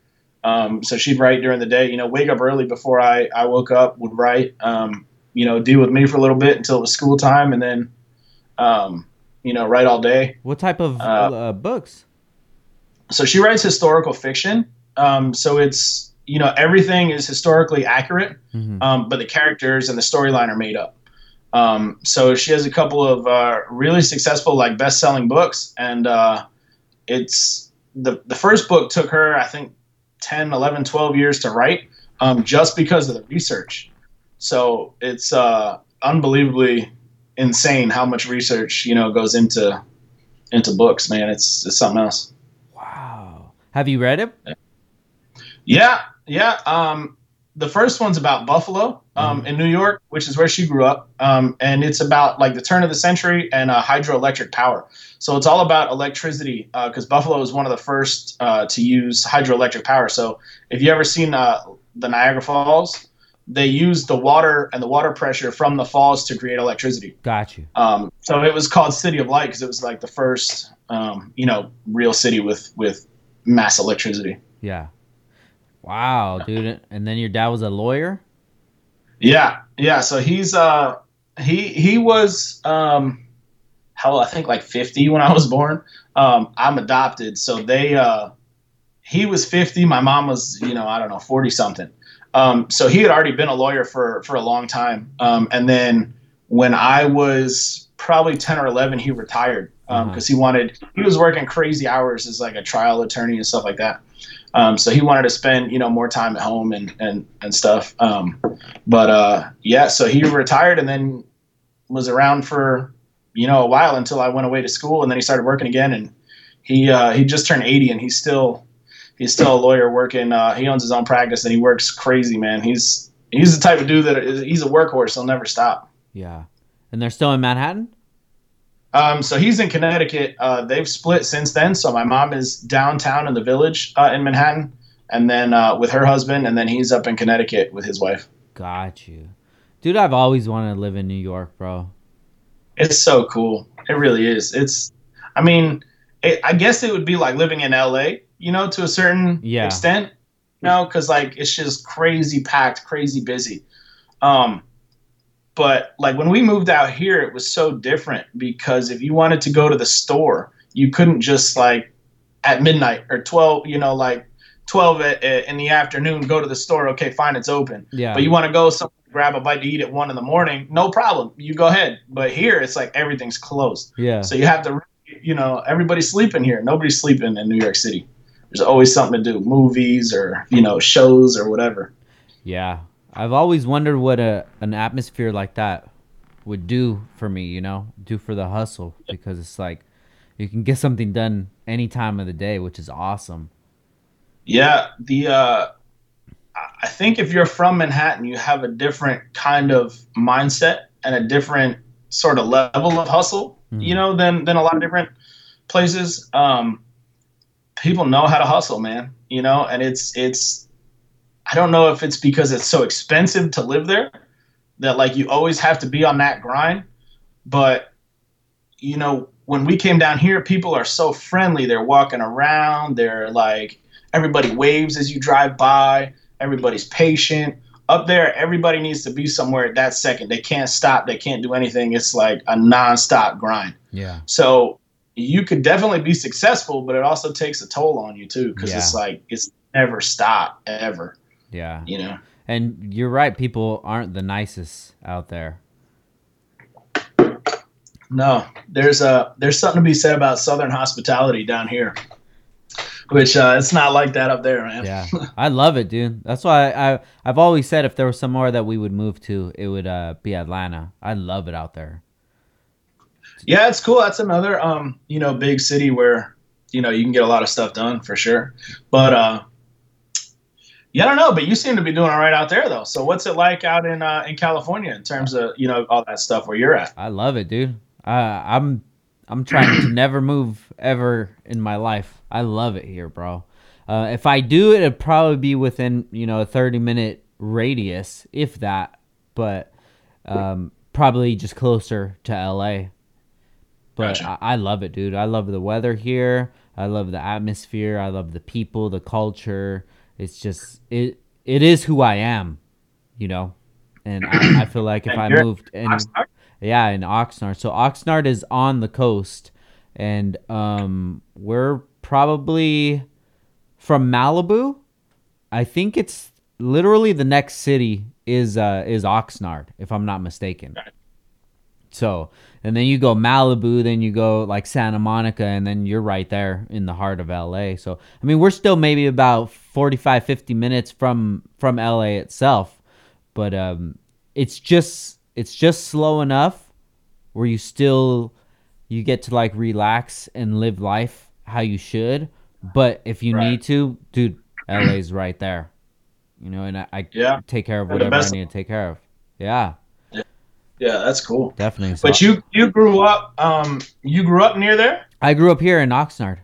Um, so she'd write during the day, you know, wake up early before I, I woke up, would write, um, you know, deal with me for a little bit until it was school time, and then, um, you know, write all day. What type of uh, uh, books? So she writes historical fiction. Um, so it's you know everything is historically accurate, mm-hmm. Um, but the characters and the storyline are made up. Um, so she has a couple of uh, really successful like best-selling books, and uh, it's the the first book took her I think 10, 11, 12 years to write um, just because of the research. So it's uh, unbelievably insane how much research you know goes into into books. Man, it's it's something else. Wow. Have you read it? Yeah, yeah. Um, the first one's about Buffalo um, mm in New York, which is where she grew up, um, and it's about like the turn of the century and uh, hydroelectric power. So it's all about electricity because uh, Buffalo is one of the first uh, to use hydroelectric power. So if you ever seen uh, the Niagara Falls, they used the water and the water pressure from the falls to create electricity. Got you. Um, so it was called City of Light because it was like the first, um, you know, real city with with mass electricity. Yeah. Wow, dude. And then your dad was a lawyer. Yeah, yeah. So he's uh he he was um hell I think like 50 when I was born. Um, I'm adopted, so they uh he was 50. My mom was you know I don't know 40 something. Um, so he had already been a lawyer for for a long time. Um, and then when I was probably 10 or 11, he retired because um, uh-huh. he wanted he was working crazy hours as like a trial attorney and stuff like that. Um, so he wanted to spend, you know, more time at home and and and stuff. Um, but uh, yeah, so he retired and then was around for you know a while until I went away to school, and then he started working again. And he uh, he just turned 80, and he's still he's still a lawyer working. Uh, he owns his own practice, and he works crazy, man. He's he's the type of dude that is, he's a workhorse. He'll never stop. Yeah, and they're still in Manhattan. Um, so he's in Connecticut. Uh, they've split since then. So my mom is downtown in the village uh, in Manhattan, and then uh, with her husband, and then he's up in Connecticut with his wife. Got you, dude. I've always wanted to live in New York, bro. It's so cool. It really is. It's. I mean, it, I guess it would be like living in LA, you know, to a certain yeah. extent. You know, because like it's just crazy packed, crazy busy. Um, but like when we moved out here, it was so different because if you wanted to go to the store, you couldn't just like at midnight or 12, you know, like 12 at, at, in the afternoon, go to the store. Okay, fine, it's open. Yeah. But you want to go somewhere, grab a bite to eat at one in the morning, no problem. You go ahead. But here, it's like everything's closed. Yeah. So you have to, you know, everybody's sleeping here. Nobody's sleeping in New York City. There's always something to do, movies or you know shows or whatever. Yeah, I've always wondered what a an atmosphere like that would do for me, you know, do for the hustle because it's like you can get something done any time of the day, which is awesome. Yeah, the uh I think if you're from Manhattan, you have a different kind of mindset and a different sort of level of hustle, mm-hmm. you know, than than a lot of different places. Um people know how to hustle, man, you know, and it's it's I don't know if it's because it's so expensive to live there that like you always have to be on that grind, but you know, when we came down here, people are so friendly. They're walking around, they're like everybody waves as you drive by, everybody's patient. Up there, everybody needs to be somewhere at that second. They can't stop, they can't do anything. It's like a nonstop grind. Yeah. So you could definitely be successful, but it also takes a toll on you too, because yeah. it's like it's never stop ever. Yeah. You know. And you're right, people aren't the nicest out there. No, there's a there's something to be said about Southern hospitality down here, which uh, it's not like that up there, man. Yeah, (laughs) I love it, dude. That's why I, I I've always said if there was somewhere that we would move to, it would uh, be Atlanta. I love it out there. Yeah, it's cool. That's another um you know big city where you know you can get a lot of stuff done for sure. But uh, yeah, I don't know, but you seem to be doing all right out there though. So what's it like out in uh, in California in terms of you know all that stuff where you're at? I love it, dude. Uh, I'm I'm trying to never move ever in my life. I love it here, bro. Uh, if I do it, it'd probably be within you know a 30 minute radius, if that. But um, probably just closer to LA. But gotcha. I, I love it, dude. I love the weather here. I love the atmosphere. I love the people, the culture. It's just it. It is who I am, you know. And I, I feel like if I moved and yeah, in Oxnard. So Oxnard is on the coast, and um, we're probably from Malibu. I think it's literally the next city is uh, is Oxnard, if I'm not mistaken. So, and then you go Malibu, then you go like Santa Monica, and then you're right there in the heart of LA. So, I mean, we're still maybe about 45, 50 minutes from from LA itself, but um, it's just it's just slow enough where you still you get to like relax and live life how you should. But if you right. need to, dude, LA's right there. You know, and I, I yeah. take care of whatever I need to take care of. Yeah. Yeah, that's cool. Definitely. But you you grew up um you grew up near there? I grew up here in Oxnard.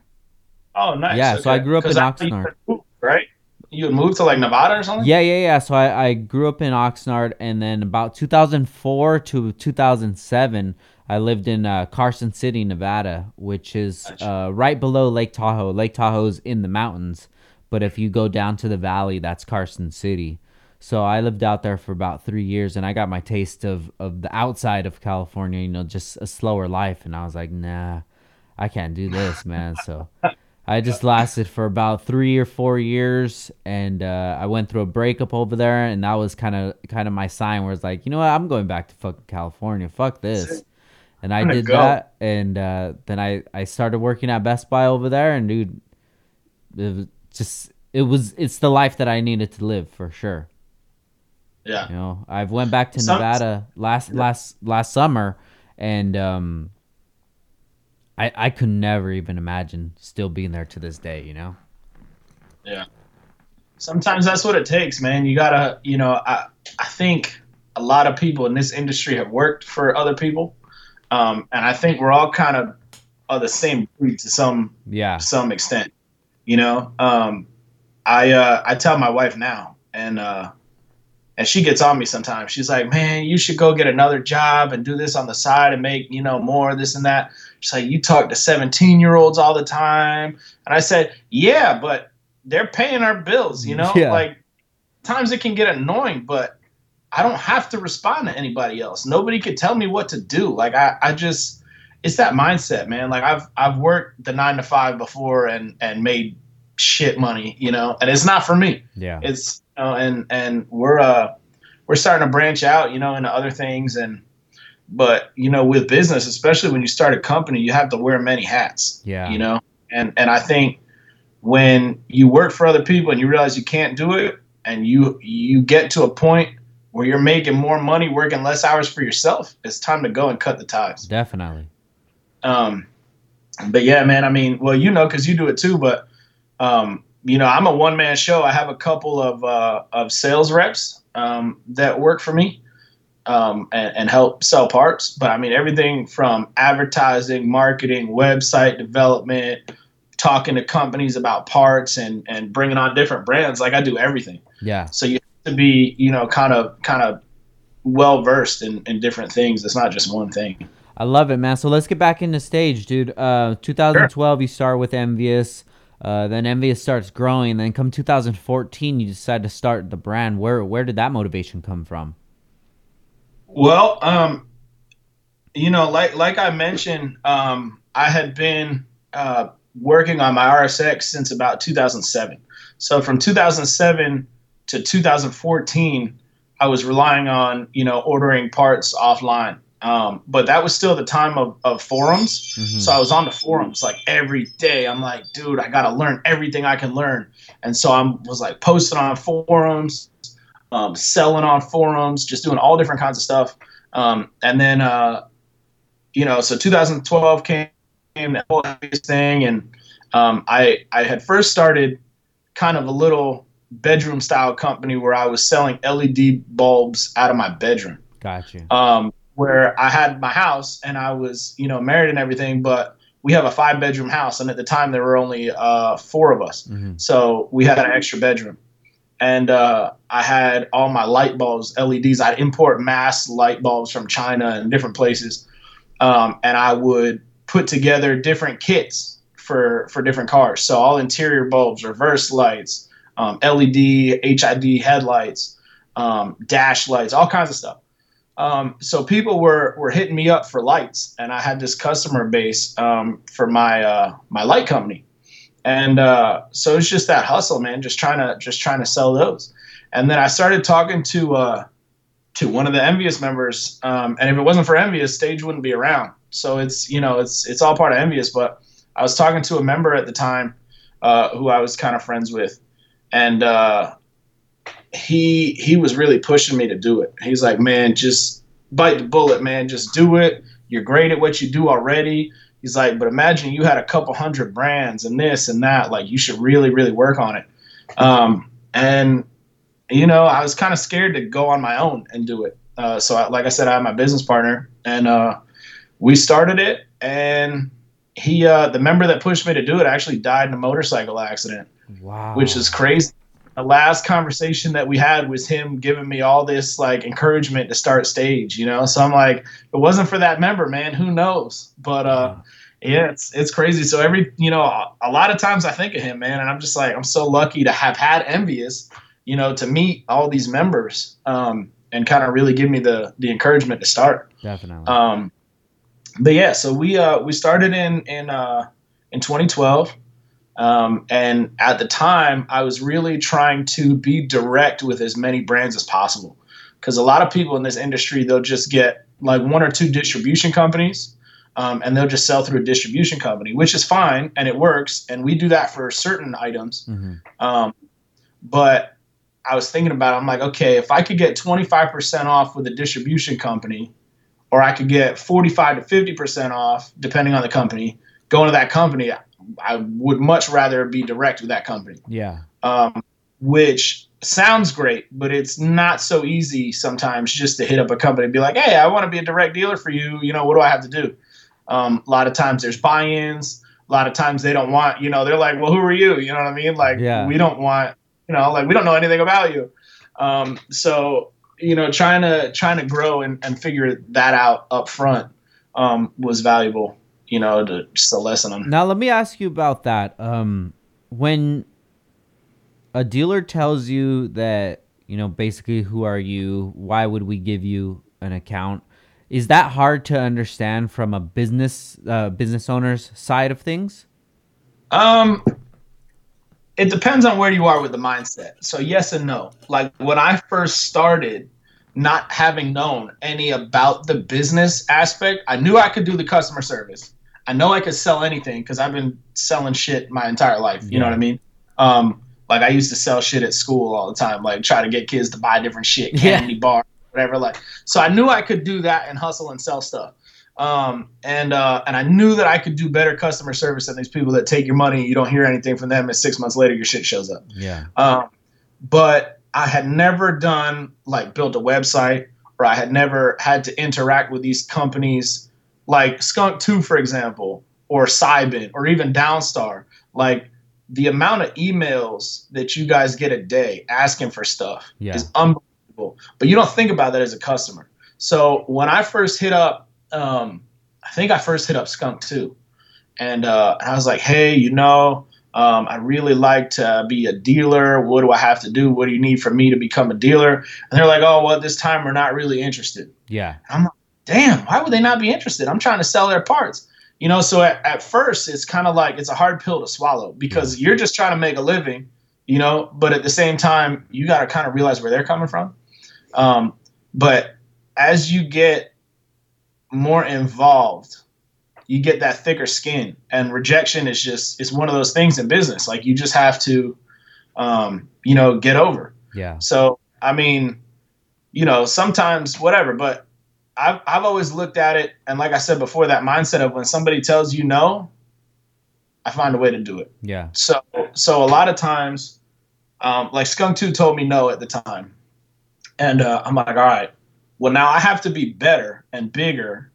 Oh, nice. Yeah, okay. so I grew up in Oxnard. right? you moved to like Nevada or something? Yeah, yeah, yeah. So I, I grew up in Oxnard, and then about 2004 to 2007, I lived in uh, Carson City, Nevada, which is uh, right below Lake Tahoe. Lake Tahoe's in the mountains, but if you go down to the valley, that's Carson City. So I lived out there for about three years, and I got my taste of of the outside of California. You know, just a slower life, and I was like, nah, I can't do this, man. So I just lasted for about three or four years, and uh, I went through a breakup over there, and that was kind of kind of my sign where it's like, you know what, I'm going back to fucking California. Fuck this, and I did go. that, and uh, then I I started working at Best Buy over there, and dude, it was just it was it's the life that I needed to live for sure. Yeah, you know, I've went back to Some, Nevada last last last summer, and um I I could never even imagine still being there to this day. You know. Yeah. Sometimes that's what it takes, man. You gotta, you know, I I think a lot of people in this industry have worked for other people, um, and I think we're all kind of of the same breed to some yeah some extent. You know, um, I uh, I tell my wife now, and uh, and she gets on me sometimes. She's like, "Man, you should go get another job and do this on the side and make you know more this and that." She's like, "You talk to seventeen year olds all the time," and I said, "Yeah, but they're paying our bills, you know. Yeah. Like times it can get annoying, but I don't have to respond to anybody else. Nobody could tell me what to do. Like I, I just." It's that mindset, man. Like I've I've worked the nine to five before and and made shit money, you know, and it's not for me. Yeah. It's you know, and and we're uh we're starting to branch out, you know, into other things and but you know, with business, especially when you start a company, you have to wear many hats. Yeah. You know? And and I think when you work for other people and you realize you can't do it and you you get to a point where you're making more money working less hours for yourself, it's time to go and cut the ties. Definitely. Um, but yeah, man. I mean, well, you know, because you do it too. But um, you know, I'm a one man show. I have a couple of uh, of sales reps um, that work for me um, and, and help sell parts. But I mean, everything from advertising, marketing, website development, talking to companies about parts, and and bringing on different brands. Like I do everything. Yeah. So you have to be, you know, kind of kind of well versed in, in different things. It's not just one thing. I love it, man. So let's get back into stage, dude. Uh, 2012, sure. you start with Envious. Uh, then Envious starts growing. Then come 2014, you decide to start the brand. Where where did that motivation come from? Well, um, you know, like like I mentioned, um, I had been uh, working on my RSX since about 2007. So from 2007 to 2014, I was relying on you know ordering parts offline. Um, but that was still the time of, of forums. Mm-hmm. So I was on the forums like every day. I'm like, dude, I got to learn everything I can learn. And so I was like posting on forums, um, selling on forums, just doing all different kinds of stuff. Um, and then, uh, you know, so 2012 came, came that whole thing. And um, I, I had first started kind of a little bedroom style company where I was selling LED bulbs out of my bedroom. Gotcha. Um, where I had my house and I was, you know, married and everything, but we have a five bedroom house. And at the time, there were only uh, four of us. Mm-hmm. So we had an extra bedroom. And uh, I had all my light bulbs, LEDs. I'd import mass light bulbs from China and different places. Um, and I would put together different kits for, for different cars. So all interior bulbs, reverse lights, um, LED, HID headlights, um, dash lights, all kinds of stuff. Um, so people were were hitting me up for lights, and I had this customer base um, for my uh, my light company, and uh, so it's just that hustle, man. Just trying to just trying to sell those, and then I started talking to uh, to one of the Envious members, um, and if it wasn't for Envious, Stage wouldn't be around. So it's you know it's it's all part of Envious, but I was talking to a member at the time uh, who I was kind of friends with, and uh, he he was really pushing me to do it. He's like, man, just bite the bullet, man. Just do it. You're great at what you do already. He's like, but imagine you had a couple hundred brands and this and that. Like, you should really, really work on it. Um, and you know, I was kind of scared to go on my own and do it. Uh, so, I, like I said, I had my business partner, and uh, we started it. And he, uh, the member that pushed me to do it, actually died in a motorcycle accident. Wow, which is crazy the last conversation that we had was him giving me all this like encouragement to start stage, you know. So I'm like, it wasn't for that member, man, who knows? But uh, yeah, it's it's crazy. So every you know, a lot of times I think of him, man, and I'm just like, I'm so lucky to have had envious, you know, to meet all these members, um, and kind of really give me the the encouragement to start. Definitely. Um, but yeah, so we uh we started in in uh in 2012. Um, and at the time, I was really trying to be direct with as many brands as possible. Because a lot of people in this industry, they'll just get like one or two distribution companies um, and they'll just sell through a distribution company, which is fine and it works. And we do that for certain items. Mm-hmm. Um, but I was thinking about it. I'm like, okay, if I could get 25% off with a distribution company, or I could get 45 to 50% off, depending on the company, going to that company, I would much rather be direct with that company. Yeah. Um, which sounds great, but it's not so easy sometimes just to hit up a company and be like, "Hey, I want to be a direct dealer for you. You know, what do I have to do?" Um, a lot of times there's buy-ins. A lot of times they don't want. You know, they're like, "Well, who are you?" You know what I mean? Like, yeah. we don't want. You know, like we don't know anything about you. Um, so you know, trying to trying to grow and, and figure that out up front um, was valuable you know, to just to lessen them. Now, let me ask you about that. Um, when a dealer tells you that, you know, basically, who are you? Why would we give you an account? Is that hard to understand from a business uh, business owner's side of things? Um, it depends on where you are with the mindset. So yes and no. Like when I first started, not having known any about the business aspect, I knew I could do the customer service. I know I could sell anything because I've been selling shit my entire life. You yeah. know what I mean? Um, Like I used to sell shit at school all the time, like try to get kids to buy different shit, candy yeah. bar, whatever. Like, so I knew I could do that and hustle and sell stuff. Um, and uh, and I knew that I could do better customer service than these people that take your money, you don't hear anything from them, and six months later your shit shows up. Yeah. Um, but I had never done like built a website, or I had never had to interact with these companies like Skunk Two, for example, or Seibon, or even Downstar. Like the amount of emails that you guys get a day asking for stuff yeah. is unbelievable. But you don't think about that as a customer. So when I first hit up um, I think I first hit up Skunk 2, and uh, I was like, hey, you know, um, I really like to be a dealer. What do I have to do? What do you need for me to become a dealer? And they're like, oh, well, this time we're not really interested. Yeah. I'm like, damn, why would they not be interested? I'm trying to sell their parts. You know, so at, at first it's kind of like it's a hard pill to swallow because you're just trying to make a living, you know, but at the same time, you got to kind of realize where they're coming from. Um, but as you get more involved you get that thicker skin and rejection is just it's one of those things in business like you just have to um, you know get over yeah so i mean you know sometimes whatever but I've, I've always looked at it and like i said before that mindset of when somebody tells you no i find a way to do it yeah so so a lot of times um, like skunk 2 told me no at the time and uh, i'm like all right well, now I have to be better and bigger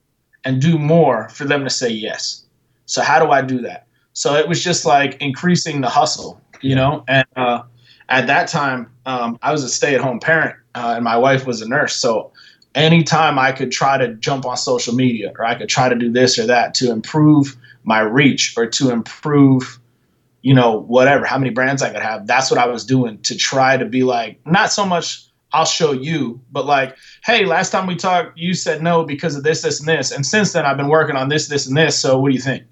and do more for them to say yes. So how do I do that? So it was just like increasing the hustle, you know. And uh, at that time, um, I was a stay-at-home parent, uh, and my wife was a nurse. So anytime I could try to jump on social media, or I could try to do this or that to improve my reach, or to improve, you know, whatever, how many brands I could have, that's what I was doing to try to be like not so much I'll show you. But like, hey, last time we talked, you said no because of this, this, and this, and since then I've been working on this, this, and this. So what do you think?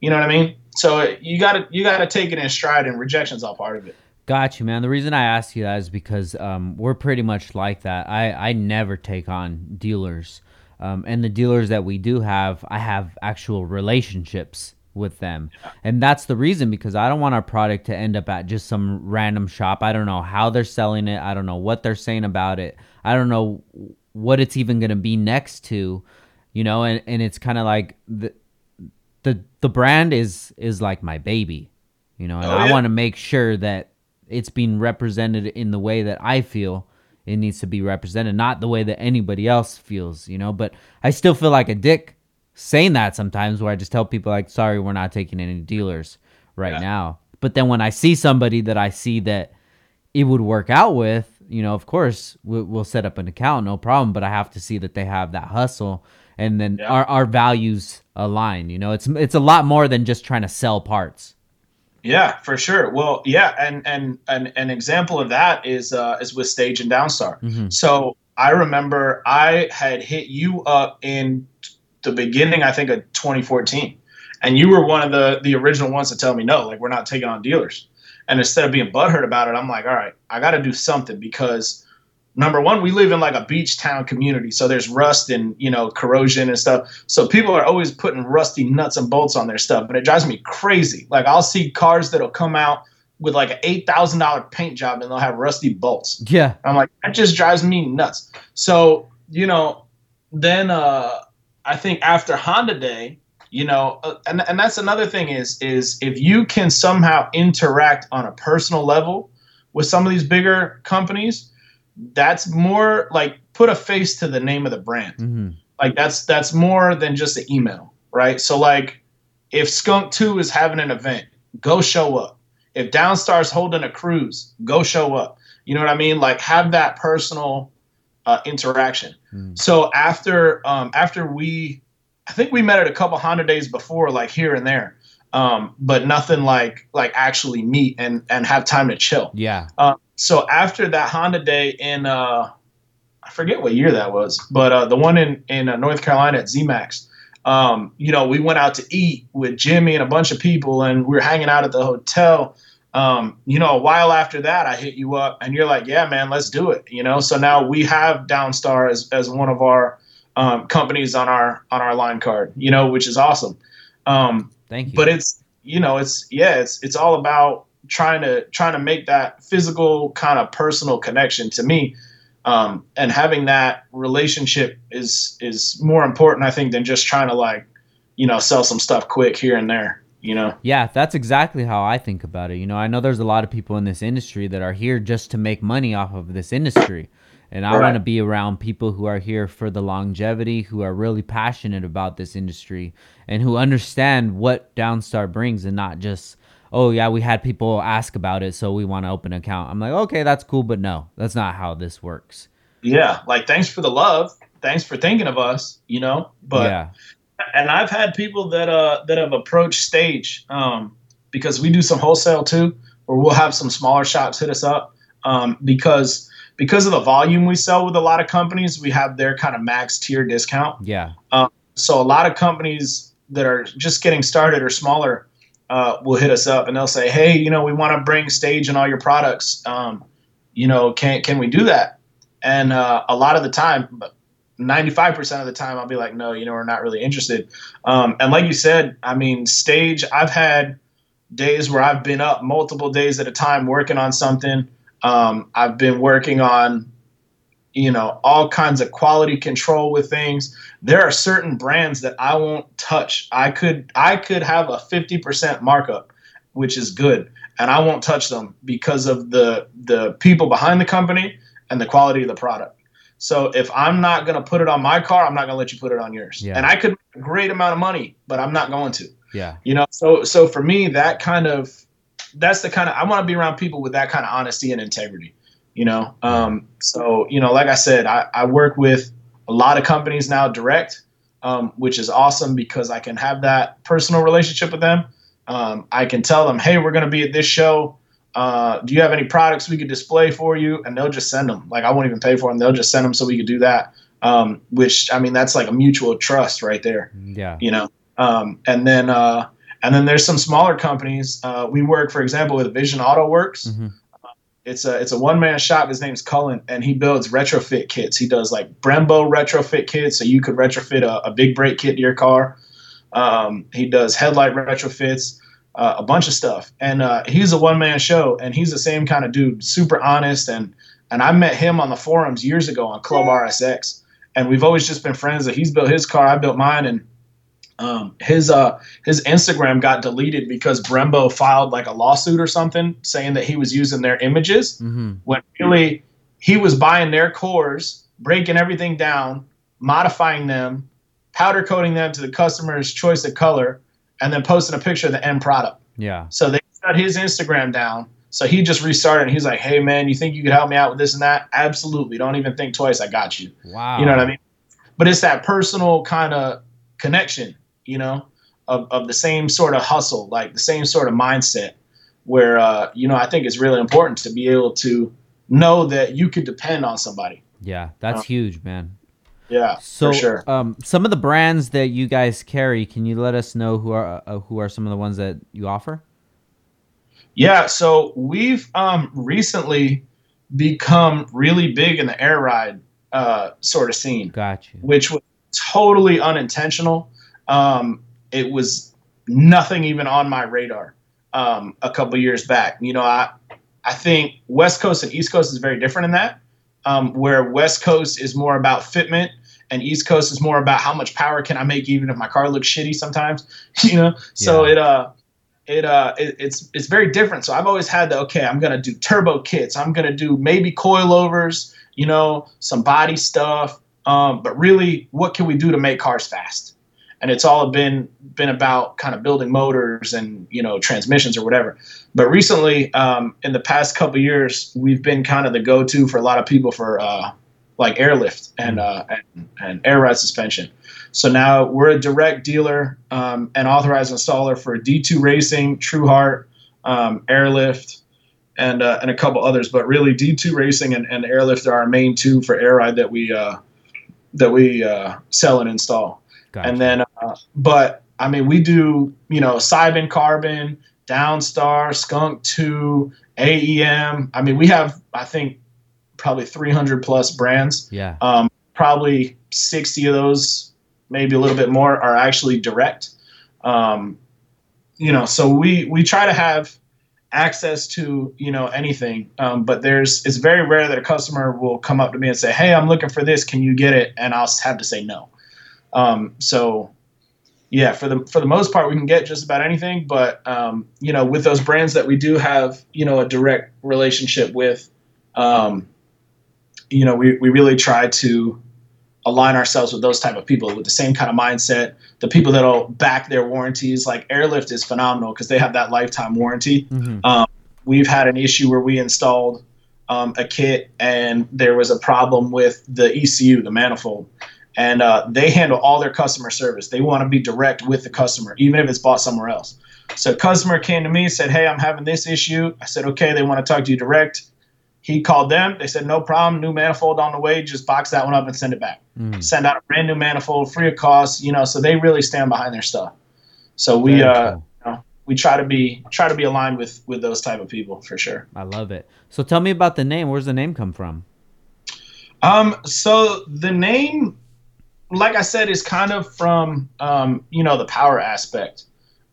You know what I mean? So you gotta you gotta take it in stride, and rejection's all part of it. Got you, man. The reason I asked you that is because um, we're pretty much like that. I I never take on dealers, um, and the dealers that we do have, I have actual relationships with them. And that's the reason because I don't want our product to end up at just some random shop. I don't know how they're selling it. I don't know what they're saying about it. I don't know what it's even going to be next to, you know, and, and it's kind of like the, the, the brand is, is like my baby, you know, and oh, yeah. I want to make sure that it's being represented in the way that I feel it needs to be represented, not the way that anybody else feels, you know, but I still feel like a dick saying that sometimes where I just tell people like, sorry, we're not taking any dealers right yeah. now. But then when I see somebody that I see that it would work out with, you know, of course we'll set up an account, no problem. But I have to see that they have that hustle, and then yeah. our our values align. You know, it's it's a lot more than just trying to sell parts. Yeah, for sure. Well, yeah, and and, and an example of that is uh, is with Stage and Downstar. Mm-hmm. So I remember I had hit you up in the beginning, I think, of 2014. And you were one of the the original ones to tell me no, like we're not taking on dealers. And instead of being butthurt about it, I'm like, all right, I got to do something because number one, we live in like a beach town community, so there's rust and you know corrosion and stuff. So people are always putting rusty nuts and bolts on their stuff, but it drives me crazy. Like I'll see cars that'll come out with like an eight thousand dollar paint job and they'll have rusty bolts. Yeah, I'm like that just drives me nuts. So you know, then uh I think after Honda Day, you know, uh, and and that's another thing is is if you can somehow interact on a personal level with some of these bigger companies, that's more like put a face to the name of the brand. Mm-hmm. Like that's that's more than just an email, right? So like if Skunk 2 is having an event, go show up. If Downstar's holding a cruise, go show up. You know what I mean? Like have that personal uh, interaction. Mm. So after um, after we, I think we met at a couple Honda days before, like here and there, um, but nothing like like actually meet and and have time to chill. Yeah. Uh, so after that Honda day in uh, I forget what year that was, but uh, the one in in uh, North Carolina at ZMAX. Um, you know, we went out to eat with Jimmy and a bunch of people, and we were hanging out at the hotel um, you know, a while after that, I hit you up and you're like, yeah, man, let's do it. You know, so now we have Downstar as, as one of our um, companies on our on our line card, you know, which is awesome. Um, Thank you. But it's you know, it's yeah, it's it's all about trying to trying to make that physical kind of personal connection to me. Um, and having that relationship is is more important i think than just trying to like you know sell some stuff quick here and there you know? Yeah that's exactly how i think about it you know? I know there's a lot of people in this industry that are here just to make money off of this industry. And I right. want to be around people who are here for the longevity, who are really passionate about this industry, and who understand what Downstar brings and not just oh yeah, we had people ask about it, so we want to open an account. I'm like, okay, that's cool, but no, that's not how this works. Yeah, like thanks for the love, thanks for thinking of us, you know. But yeah. and I've had people that uh that have approached stage um because we do some wholesale too, or we'll have some smaller shops hit us up um because because of the volume we sell with a lot of companies, we have their kind of max tier discount. Yeah. Um, so a lot of companies that are just getting started or smaller uh, will hit us up and they'll say, "Hey, you know, we want to bring stage and all your products. Um, you know, can can we do that?" And uh, a lot of the time, ninety five percent of the time, I'll be like, "No, you know, we're not really interested." Um, and like you said, I mean, stage. I've had days where I've been up multiple days at a time working on something. Um, I've been working on you know all kinds of quality control with things. There are certain brands that i won't touch. I could i could have a 50% markup which is good and i won't touch them because of the the people behind the company and the quality of the product. So if i'm not going to put it on my car i'm not going to let you put it on yours. Yeah. and i could make a great amount of money but i'm not going to. Yeah. You know so so for me that kind of that's the kind of i want to be around people with that kind of honesty and integrity you know? Um, so you know like i said I, I, work with a lot of companies now direct um, which is awesome because i can have that personal relationship with them. Um, i can tell them hey we're going to be at this show. Uh, do you have any products we could display for you? And they'll just send them like i won't even pay for them they'll just send them so we could do that. Um, which i mean that's like a mutual trust right there yeah. you know? Um, and then uh, and then there's some smaller companies. Uh, we work for example with vision auto works. Mm-hmm it's a it's a one man shop. His name's Cullen, and he builds retrofit kits. He does like Brembo retrofit kits, so you could retrofit a, a big brake kit to your car. Um, he does headlight retrofits, uh, a bunch of stuff, and uh, he's a one man show. And he's the same kind of dude, super honest. And and I met him on the forums years ago on Club RSX, and we've always just been friends. That he's built his car, I built mine, and um, his uh, his Instagram got deleted because Brembo filed like a lawsuit or something saying that he was using their images mm-hmm. when really he was buying their cores, breaking everything down, modifying them, powder coating them to the customer's choice of color, and then posting a picture of the end product. Yeah. So they shut his Instagram down. So he just restarted and he's like, Hey man, you think you could help me out with this and that? Absolutely. Don't even think twice. I got you. Wow. You know what I mean? But it's that personal kind of connection you know, of, of the same sort of hustle, like the same sort of mindset where, uh, you know, I think it's really important to be able to know that you could depend on somebody. Yeah, that's uh, huge, man. Yeah, so, for sure. Um, some of the brands that you guys carry, can you let us know who are uh, who are some of the ones that you offer? Yeah, so we've um, recently become really big in the air ride uh, sort of scene. Gotcha. Which was totally unintentional um, it was nothing even on my radar um, a couple years back. You know, I I think West Coast and East Coast is very different in that, um, where West Coast is more about fitment and East Coast is more about how much power can I make even if my car looks shitty sometimes. (laughs) You know, so yeah. it uh it uh it, it's it's very different. So I've always had the okay, I'm gonna do turbo kits, I'm gonna do maybe coilovers, you know, some body stuff. Um, but really, what can we do to make cars fast? And it's all been been about kind of building motors and you know transmissions or whatever. But recently, um, in the past couple years, we've been kind of the go-to for a lot of people for uh, like airlift and, uh, and, and air ride suspension. So now we're a direct dealer um, and authorized installer for D2 Racing, Truhart, um, Airlift, and uh, and a couple others. But really, D2 Racing and, and Airlift are our main two for air ride that we uh, that we uh, sell and install. Gotcha. And then, uh, but I mean, we do, you know, Seibon Carbon, Downstar, Skunk 2, AEM. I mean, we have, I think, probably 300 plus brands. Yeah. Um, probably 60 of those, maybe a little bit more, are actually direct. Um, you know, so we we try to have access to you know anything um, but there's it's very rare that a customer will come up to me and say hey i'm looking for this can you get it and i'll have to say no um, so yeah for the for the most part we can get just about anything but um, you know with those brands that we do have you know a direct relationship with um, you know we, we really try to align ourselves with those type of people with the same kind of mindset. The people that'll back their warranties like airlift is phenomenal because they have that lifetime warranty. Mm-hmm. um, we've had an issue where we installed um, a kit and there was a problem with the ecu the manifold and uh, they handle all their customer service they want to be direct with the customer even if it's bought somewhere else so customer came to me and said hey i'm having this issue i said okay they want to talk to you direct he called them. They said, no problem. New manifold on the way. Just box that one up and send it back. Mm. Send out a brand new manifold free of cost. You know, so they really stand behind their stuff. So we, uh, cool. you know, we try to be try to be aligned with with those type of people for sure. I love it. So tell me about the name. Where's the name come from? Um, so the name, like I said, is kind of from um, you know the power aspect.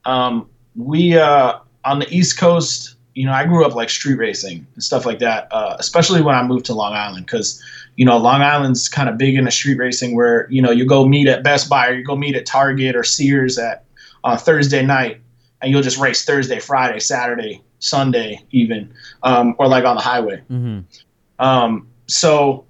Um, we uh, on the East Coast you know, I grew up like street racing and stuff like that, uh, especially when I moved to Long Island because, you know, Long Island's kind of big into street racing where, you know, you go meet at Best Buy or you go meet at Target or Sears at on Thursday night and you'll just race Thursday, Friday, Saturday, Sunday, even, um, or like on the highway. Mm-hmm. Um, so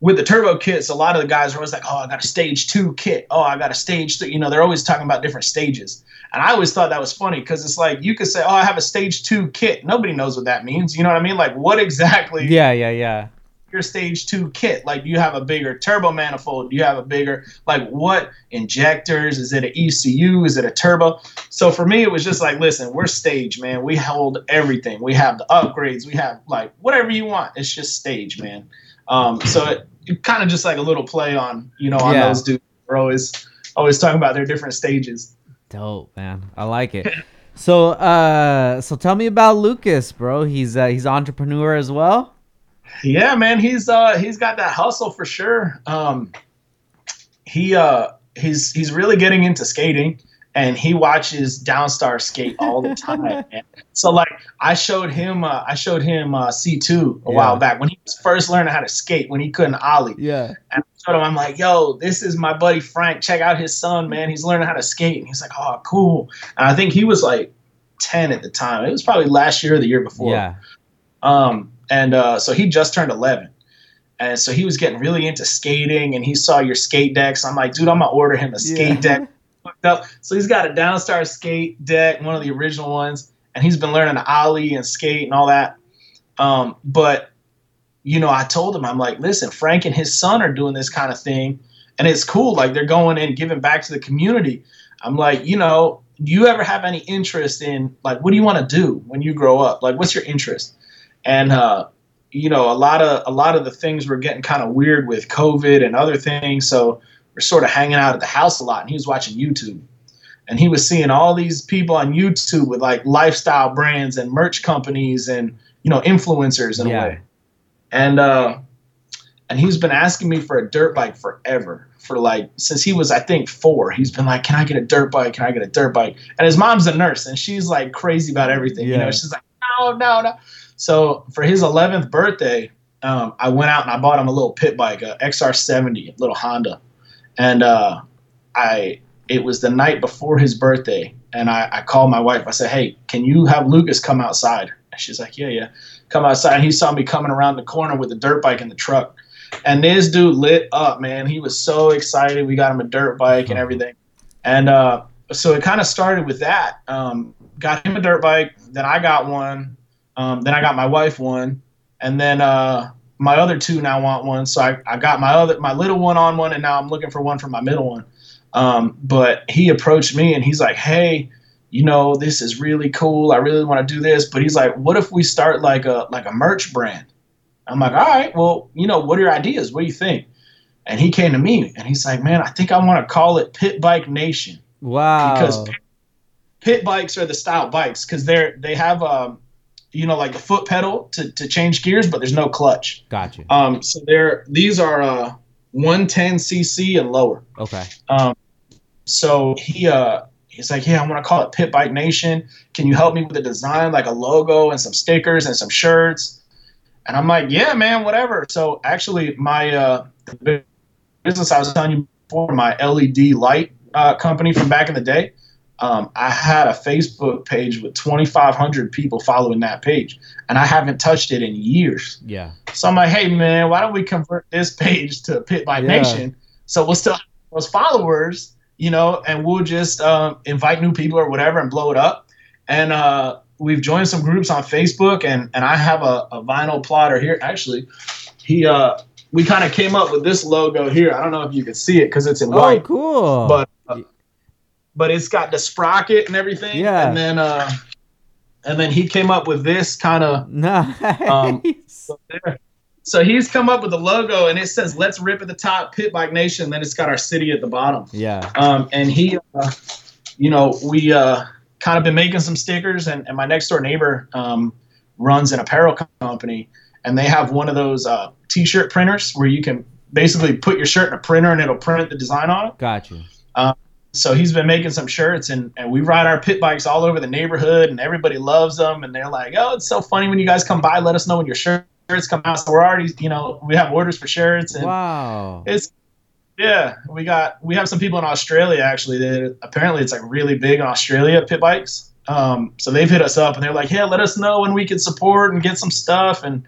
with the turbo kits, a lot of the guys are always like, "Oh, I got a stage two kit. Oh, I got a stage three. You know, they're always talking about different stages. And I always thought that was funny because it's like you could say, "Oh, I have a stage two kit." Nobody knows what that means. You know what I mean? Like, what exactly? Yeah, yeah, yeah. Your stage two kit. Like, you have a bigger turbo manifold? Do you have a bigger like what injectors? Is it an ECU? Is it a turbo? So for me, it was just like, listen, we're stage, man. We hold everything. We have the upgrades. We have like whatever you want. It's just stage, man. Um, so it, it kind of just like a little play on you know on yeah. those dudes. We're always always talking about their different stages. Dope, man. I like it. (laughs) so, uh, so tell me about Lucas, bro. He's uh, he's entrepreneur as well. Yeah, man. He's uh he's got that hustle for sure. Um, he uh he's he's really getting into skating and he watches Downstar skate all the time. (laughs) so like I showed him uh, I showed him uh, C2 a yeah. while back when he was first learning how to skate when he couldn't ollie. Yeah. And I showed him I'm like, "Yo, this is my buddy Frank. Check out his son, man. He's learning how to skate." And he's like, "Oh, cool." And I think he was like 10 at the time. It was probably last year or the year before. Yeah. Um and uh, so he just turned 11. And so he was getting really into skating and he saw your skate decks. I'm like, dude, I'm gonna order him a skate yeah. deck fucked up. So he's got a downstar skate deck, one of the original ones, and he's been learning to ollie and skate and all that. Um, but you know, I told him, I'm like, listen, Frank and his son are doing this kind of thing, and it's cool. Like they're going and giving back to the community. I'm like, you know, do you ever have any interest in like what do you want to do when you grow up? Like, what's your interest? And uh, you know, a lot of a lot of the things were getting kind of weird with COVID and other things. So were sort of hanging out at the house a lot, and he was watching YouTube. And he was seeing all these people on YouTube with like lifestyle brands and merch companies and you know influencers in yeah. a way. And uh, and he's been asking me for a dirt bike forever. For like since he was I think four, he's been like, "Can I get a dirt bike? Can I get a dirt bike?" And his mom's a nurse, and she's like crazy about everything. Yeah. You know, she's like, "No, no, no." So for his 11th birthday, um, I went out and I bought him a little pit bike, a XR70, little Honda and uh, I it was the night before his birthday, and I, I called my wife. I said, "Hey, can you have Lucas come outside?" And she's like, "Yeah, yeah." Come outside. And he saw me coming around the corner with a dirt bike in the truck, and this dude lit up, man. He was so excited. We got him a dirt bike and everything, and uh, so it kind of started with that. Um, got him a dirt bike, then I got one, um, then I got my wife one, and then uh, my other two now want one. So I, I got my other my little one on one, and now I'm looking for one for my middle one. Um, but he approached me and he's like, "Hey, you know, this is really cool. I really want to do this." But he's like, "What if we start like a like a merch brand?" I'm like, "All right, well, you know, what are your ideas? What do you think?" And he came to me and he's like, "Man, I think I want to call it Pit Bike Nation." Wow. Because pit bikes are the style bikes because they're they have um you know, like a foot pedal to, to change gears, but there's no clutch. Gotcha. Um, so there, these are uh, 110 cc and lower. Okay. Um, so he uh, he's like, yeah, I want to call it Pit Bike Nation. Can you help me with the design, like a logo and some stickers and some shirts? And I'm like, yeah, man, whatever. So actually, my uh, business I was telling you before, my LED light uh, company from back in the day, um, I had a Facebook page with 2,500 people following that page, and I haven't touched it in years. Yeah. So I'm like, hey man, why don't we convert this page to Pit Bike yeah. Nation? So we'll still have those followers, you know, and we'll just um, invite new people or whatever and blow it up. And uh, we've joined some groups on Facebook, and and I have a, a vinyl plotter here. Actually, he uh, we kind of came up with this logo here. I don't know if you can see it because it's in oh, white. cool. But but it's got the sprocket and everything. Yeah. And then uh, and then he came up with this kind of nice. Um, so, so, he's come up with the logo and it says "Let's rip at the top, Pit Bike Nation." Then it's got our city at the bottom. Yeah. Um, and he, uh, you know, we uh, kind of been making some stickers, and, and my next door neighbor um, runs an apparel company, and they have one of those uh, t-shirt printers where you can basically put your shirt in a printer and it'll print the design on it. Gotcha. Um, so he's been making some shirts and, and we ride our pit bikes all over the neighborhood and everybody loves them and they're like oh it's so funny when you guys come by let us know when your shirts come out. So we're already you know we have orders for shirts and wow. it's yeah we got we have some people in australia actually that apparently it's like really big in australia pit bikes. Um, so they've hit us up and they're like yeah let us know when we can support and get some stuff. And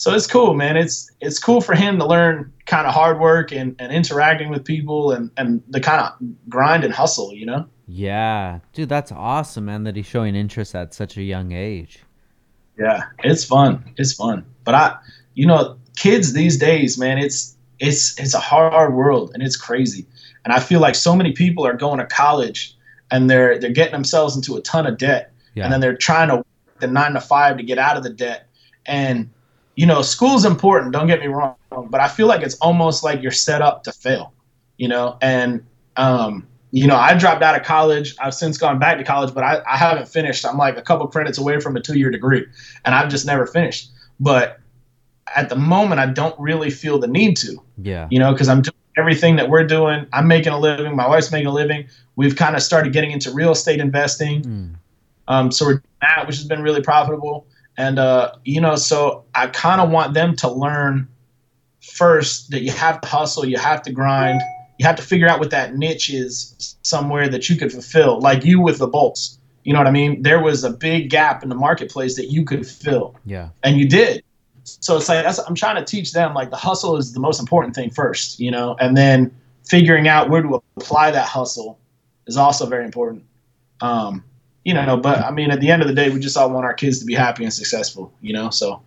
so it's cool, man. It's it's cool for him to learn kind of hard work and, and interacting with people and, and the kind of grind and hustle, you know? Yeah. Dude, that's awesome, man, that he's showing interest at such a young age. Yeah, it's fun. It's fun. But I you know, kids these days, man, it's it's it's a hard world and it's crazy. And I feel like so many people are going to college and they're they're getting themselves into a ton of debt. Yeah. And then they're trying to the nine to five to get out of the debt. And you know, school's important, don't get me wrong, but I feel like it's almost like you're set up to fail, you know, and, um, you know, I dropped out of college. I've since gone back to college, but I, I haven't finished. I'm like a couple credits away from a two year degree, and I've just never finished. But at the moment, I don't really feel the need to. Yeah. You know, because I'm doing everything that we're doing. I'm making a living. My wife's making a living. We've kind of started getting into real estate investing. Mm. Um, so we're doing that, which has been really profitable. And, uh, you know, so I kind of want them to learn first that you have to hustle, you have to grind, you have to figure out what that niche is somewhere that you could fulfill, like you with the bolts. You know what I mean? There was a big gap in the marketplace that you could fill. Yeah. And you did. So it's like I'm trying to teach them like the hustle is the most important thing first, you know, and then figuring out where to apply that hustle is also very important. Um, you know, but I mean, at the end of the day, we just all want our kids to be happy and successful, you know. So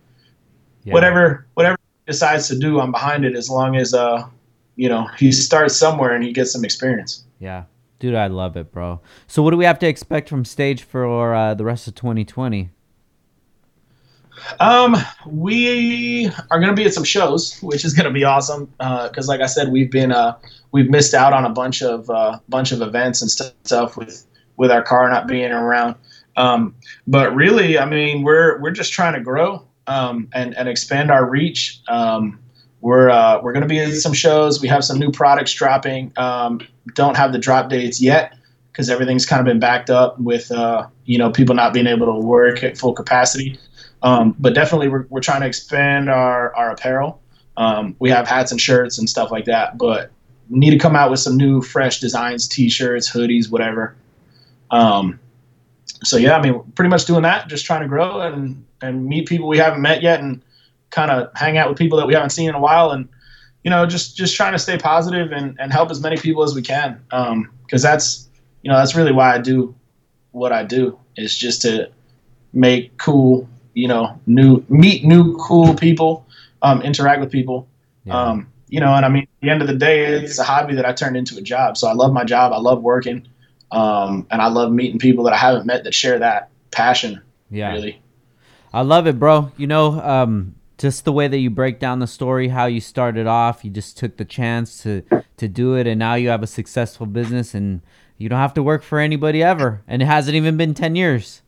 yeah. whatever whatever decides to do, I'm behind it as long as uh, you know, he starts somewhere and he gets some experience. Yeah, dude, I love it, bro. So what do we have to expect from stage for uh, the rest of 2020? Um, we are going to be at some shows, which is going to be awesome. Because, uh, like I said, we've been uh, we've missed out on a bunch of uh, bunch of events and stuff with with our car not being around. Um, but really, I mean, we're we're just trying to grow um, and and expand our reach. Um, we're uh, we're going to be in some shows. We have some new products dropping. Um, don't have the drop dates yet because everything's kind of been backed up with uh, you know people not being able to work at full capacity. Um, but definitely, we're we're trying to expand our our apparel. Um, we have hats and shirts and stuff like that, but need to come out with some new fresh designs, t-shirts, hoodies, whatever. Um, so yeah, I mean, pretty much doing that, just trying to grow and and meet people we haven't met yet, and kind of hang out with people that we haven't seen in a while, and you know, just just trying to stay positive and and help as many people as we can, because um, that's you know that's really why I do what I do is just to make cool, you know, new meet new cool people, um, interact with people. Yeah. Um, you know, and I mean, at the end of the day, it's a hobby that I turned into a job. So I love my job. I love working. Um, and I love meeting people that I haven't met that share that passion. Yeah. Really. I love it, bro. You know, um, just the way that you break down the story, how you started off, you just took the chance to to do it, and now you have a successful business, and you don't have to work for anybody ever, and it hasn't even been ten years.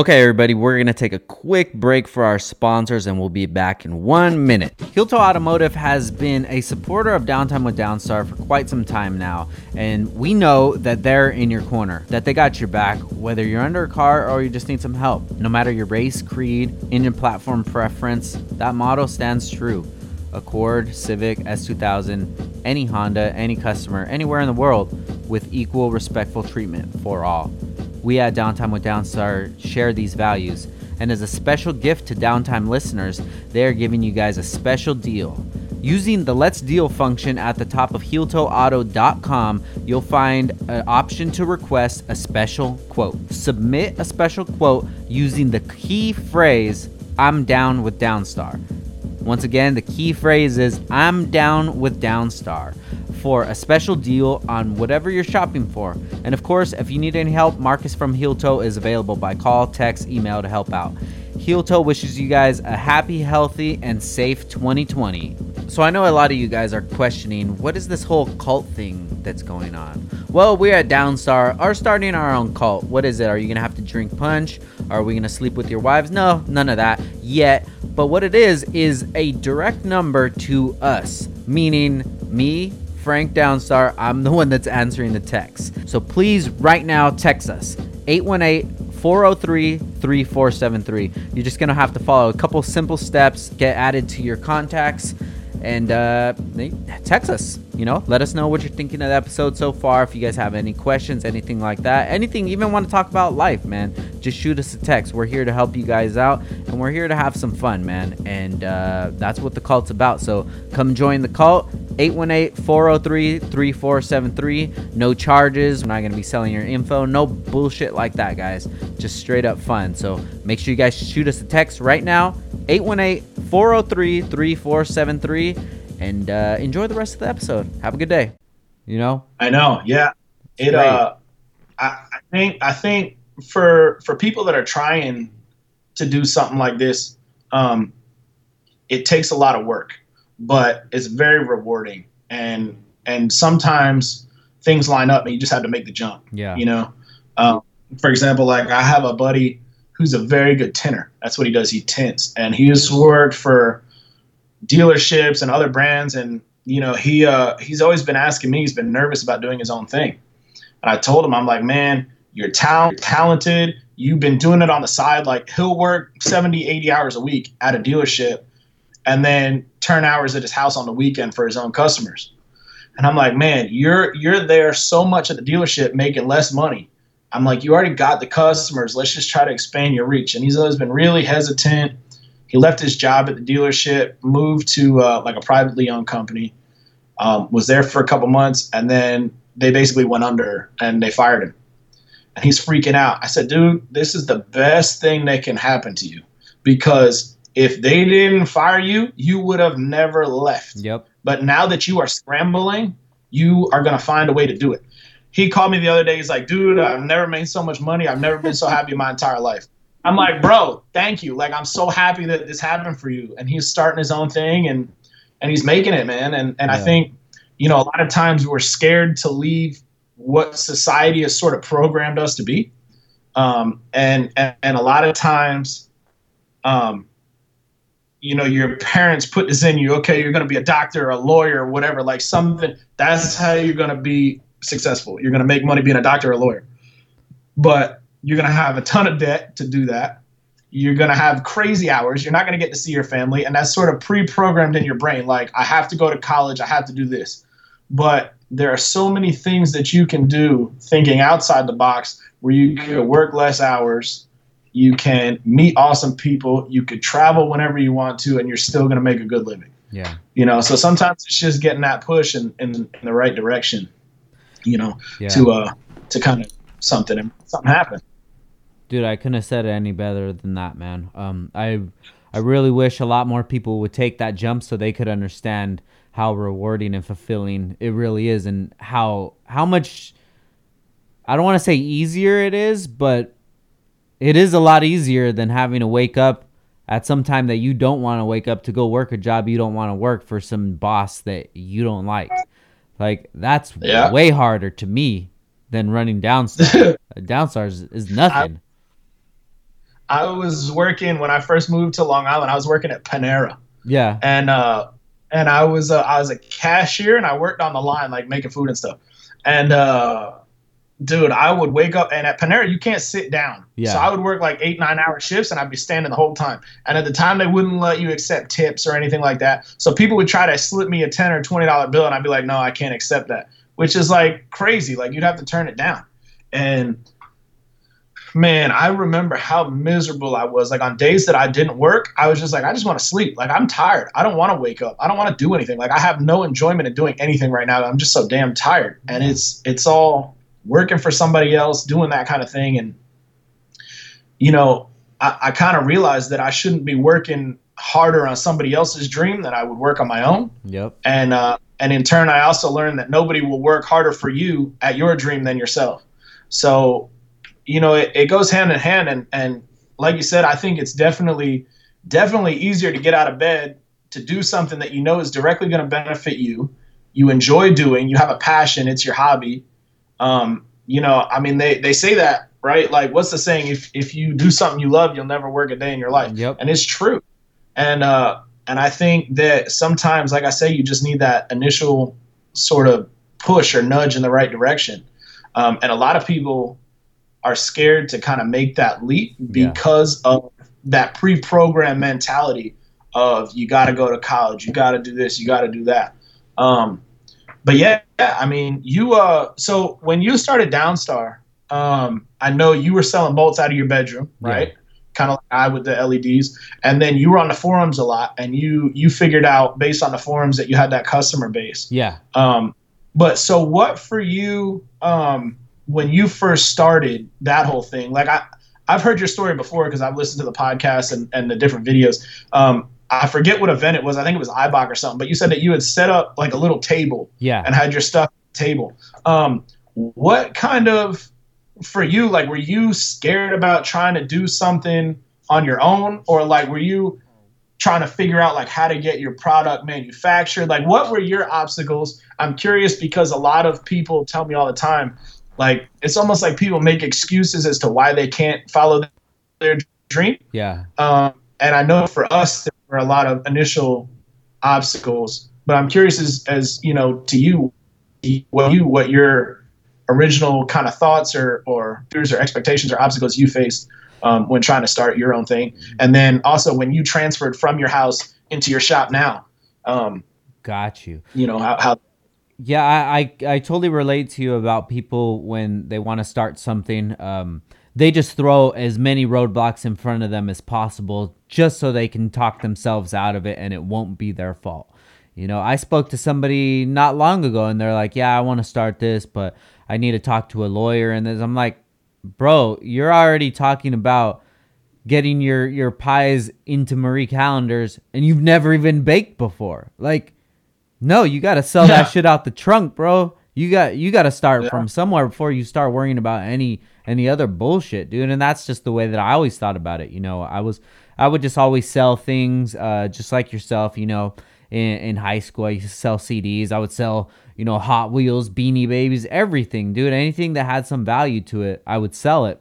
Okay, everybody, we're going to take a quick break for our sponsors and we'll be back in one minute. Heel Toe Automotive has been a supporter of Downtime with Downstar for quite some time now, and we know that they're in your corner, that they got your back, whether you're under a car or you just need some help. No matter your race, creed, engine platform preference, that motto stands true. Accord, Civic, S2000, any Honda, any customer, anywhere in the world with equal respectful treatment for all. We at Downtime with Downstar share these values, and as a special gift to Downtime listeners, they are giving you guys a special deal. Using the Let's Deal function at the top of HeelToeAuto.com, you'll find an option to request a special quote. Submit a special quote using the key phrase, I'm down with Downstar. Once again, the key phrase is, I'm down with Downstar for a special deal on whatever you're shopping for. And of course, if you need any help, Marcus from Heel Toe is available by call, text, email to help out. Heel Toe wishes you guys a happy, healthy, and safe 2020. So I know a lot of you guys are questioning what is this whole cult thing that's going on? Well, we at Downstar are starting our own cult. What is it? Are you going to have to drink punch? Are we going to sleep with your wives? No, none of that yet. But what it is, is a direct number to us, meaning me, Frank Downstar. I'm the one that's answering the text. So please, right now, text us 818 403 3473. You're just going to have to follow a couple simple steps, get added to your contacts, and uh, text us. You know, let us know what you're thinking of the episode so far. If you guys have any questions, anything like that, anything, even want to talk about life, man, just shoot us a text. We're here to help you guys out, and we're here to have some fun, man. And uh, that's what the cult's about. So come join the cult. 818-403-3473. No charges. We're not going to be selling your info. No bullshit like that, guys. Just straight up fun. So make sure you guys shoot us a text right now. 818-403-3473 and uh, enjoy the rest of the episode. Have a good day. You know? I know. Yeah. It uh I, I think I think for for people that are trying to do something like this, um, it takes a lot of work, but it's very rewarding. And and sometimes things line up and you just have to make the jump. Yeah. You know? Um, for example, like I have a buddy who's a very good tinner. That's what he does. He tints. And he's worked for dealerships and other brands. And you know he uh, he's always been asking me he's been nervous about doing his own thing. And i told him i'm like man you're talent, talented. You've been doing it on the side. Like he'll work 70 80 hours a week at a dealership and then turn hours at his house on the weekend for his own customers. And i'm like man you're you're there so much at the dealership making less money. I'm like you already got the customers. Let's just try to expand your reach. And he's always been really hesitant he left his job at the dealership, moved to uh, like a privately owned company, um, was there for a couple months, and then they basically went under and they fired him. And he's freaking out. I said, dude, this is the best thing that can happen to you because if they didn't fire you, you would have never left. Yep. But now that you are scrambling, you are going to find a way to do it. He called me the other day. He's like, dude, I've never made so much money. I've never been so happy in my entire life. I'm like, bro, thank you. Like, I'm so happy that this happened for you. And he's starting his own thing and and he's making it, man. And and yeah. I think, you know, a lot of times we're scared to leave what society has sort of programmed us to be. Um, and, and and a lot of times, um, you know, your parents put this in you. Okay, you're going to be a doctor, or a lawyer, or whatever. Like something. That's how you're going to be successful. You're going to make money being a doctor or a lawyer. But you're going to have a ton of debt to do that. You're going to have crazy hours. You're not going to get to see your family. And that's sort of pre programmed in your brain. Like, I have to go to college. I have to do this. But there are so many things that you can do thinking outside the box where you can work less hours. You can meet awesome people. You could travel whenever you want to, and you're still going to make a good living. Yeah. You know, so sometimes it's just getting that push in, in, in the right direction, you know, yeah. to, uh, to kind of something and something happen. Dude, I couldn't have said it any better than that, man. Um, I I really wish a lot more people would take that jump so they could understand how rewarding and fulfilling it really is, and how how much. I don't want to say easier it is, but it is a lot easier than having to wake up at some time that you don't want to wake up to go work a job you don't want to work for some boss that you don't like. Like that's yeah. way harder to me than running downstar (laughs) is, is nothing. I was working when I first moved to Long Island. I was working at Panera. Yeah. And uh, and I was uh, I was a cashier and I worked on the line like making food and stuff. And uh, dude, I would wake up and at Panera you can't sit down. Yeah. So I would work like eight nine hour shifts and I'd be standing the whole time. And at the time they wouldn't let you accept tips or anything like that. So people would try to slip me a ten or twenty dollar bill and I'd be like, no, I can't accept that. Which is like crazy. Like you'd have to turn it down. And man, I remember how miserable I was. Like on days that I didn't work, I was just like, I just want to sleep. Like I'm tired. I don't want to wake up. I don't want to do anything. Like I have no enjoyment in doing anything right now. I'm just so damn tired. And it's it's all working for somebody else, doing that kind of thing. And you know, I, I kind of realized that I shouldn't be working harder on somebody else's dream than I would work on my own. Yep. And uh, and in turn, I also learned that nobody will work harder for you at your dream than yourself. So you know, it, it goes hand in hand. And, and like you said, I think it's definitely, definitely easier to get out of bed to do something that you know is directly going to benefit you. You enjoy doing, you have a passion, it's your hobby. Um, you know, I mean, they, they say that, right? Like, what's the saying? If, if you do something you love, you'll never work a day in your life. Yep. And it's true. And, uh, and I think that sometimes, like I say, you just need that initial sort of push or nudge in the right direction. Um, and a lot of people are scared to kind of make that leap because yeah. of that pre-programmed mentality of you got to go to college, you got to do this, you got to do that. Um, but yeah, I mean, you. Uh, so when you started Downstar, um, I know you were selling bolts out of your bedroom, right? Yeah. Kind of like I with the LEDs, and then you were on the forums a lot, and you you figured out based on the forums that you had that customer base. Yeah. Um, but so what for you? Um, when you first started that whole thing, like I, I've heard your story before because I've listened to the podcast and, and the different videos. Um, I forget what event it was. I think it was IBOC or something. But you said that you had set up like a little table, yeah, and had your stuff on the table. Um, what kind of for you? Like, were you scared about trying to do something on your own, or like were you trying to figure out like how to get your product manufactured? Like, what were your obstacles? I'm curious because a lot of people tell me all the time like it's almost like people make excuses as to why they can't follow their dream. Yeah. Um, and I know for us there were a lot of initial obstacles, but I'm curious as as you know to you, what you what your original kind of thoughts or or fears or expectations or obstacles you faced um, when trying to start your own thing, and then also when you transferred from your house into your shop now. Um, Got you. You know how, how yeah, I, I, I totally relate to you about people when they want to start something. Um, they just throw as many roadblocks in front of them as possible just so they can talk themselves out of it and it won't be their fault. You know, I spoke to somebody not long ago and they're like, "Yeah, I want to start this, but I need to talk to a lawyer." And I'm like, "Bro, you're already talking about getting your your pies into Marie Callender's and you've never even baked before." Like no, you got to sell yeah. that shit out the trunk, bro. You got you got to start yeah. from somewhere before you start worrying about any any other bullshit, dude. And that's just the way that I always thought about it. You know, I was I would just always sell things, uh, just like yourself. You know, in, in high school, I used to sell CDs. I would sell you know Hot Wheels, Beanie Babies, everything, dude. Anything that had some value to it, I would sell it.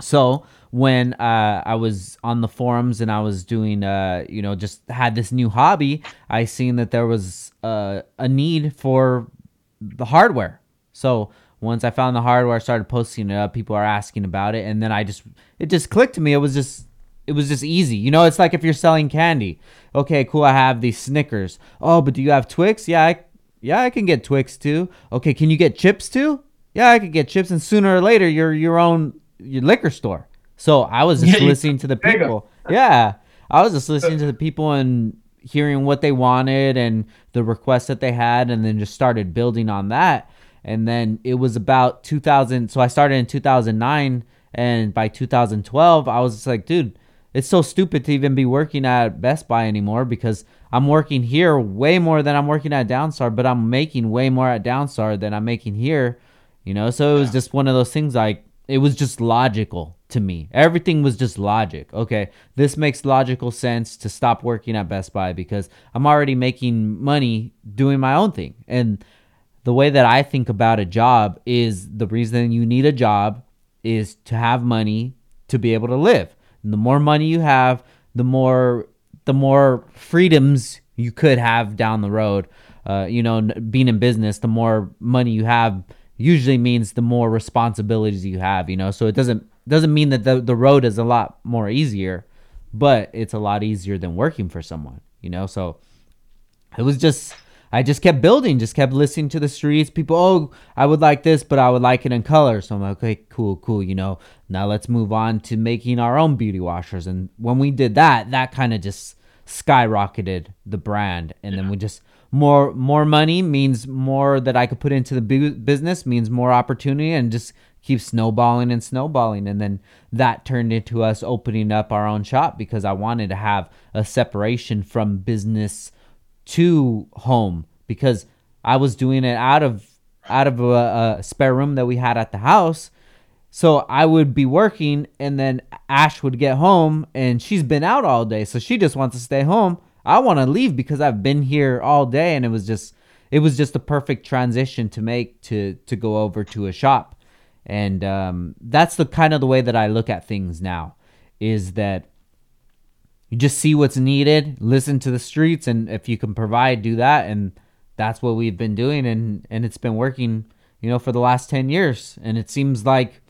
So when uh, I was on the forums and I was doing, uh, you know, just had this new hobby, I seen that there was uh, a need for the hardware. So once I found the hardware, I started posting it up. People are asking about it, and then I just it just clicked to me. It was just it was just easy. You know, it's like if you're selling candy. Okay, cool. I have these Snickers. Oh, but do you have Twix? Yeah, I, yeah, I can get Twix too. Okay, can you get chips too? Yeah, I could get chips, and sooner or later, you're your own your liquor store. So I was just yeah, listening to the people. Yeah. I was just listening to the people and hearing what they wanted and the requests that they had and then just started building on that. And then it was about 2000. So I started in 2009. And by 2012, I was just like, dude, it's so stupid to even be working at Best Buy anymore because I'm working here way more than I'm working at Downstar, but I'm making way more at Downstar than I'm making here. You know, so it was just one of those things like it was just logical to me. Everything was just logic. Okay, this makes logical sense to stop working at Best Buy because I'm already making money doing my own thing. And the way that I think about a job is the reason you need a job is to have money to be able to live. the more money you have, the more the more freedoms you could have down the road. Uh, you know, being in business, the more money you have usually means the more responsibilities you have. You know, so it doesn't doesn't mean that the the road is a lot more easier, but it's a lot easier than working for someone. You know, so it was just I just kept building, just kept listening to the streets. People, oh, I would like this, but I would like it in color. So I'm like, okay, cool, cool. You know, now let's move on to making our own beauty washers. And when we did that, that kind of just skyrocketed the brand. And yeah. then we just more more money means more that I could put into the business means more opportunity and just keep snowballing and snowballing and then that turned into us opening up our own shop because I wanted to have a separation from business to home because I was doing it out of out of a, a, spare room that we had at the house. So I would be working and then Ash would get home and she's been out all day. So she just wants to stay home. I want to leave because I've been here all day and it was just it was just a perfect transition to make to to go over to a shop. And um, that's the kind of the way that I look at things now is that you just see what's needed, listen to the streets, and if you can provide, do that. And that's what we've been doing, and and it's been working, you know, for the last ten years. And it seems like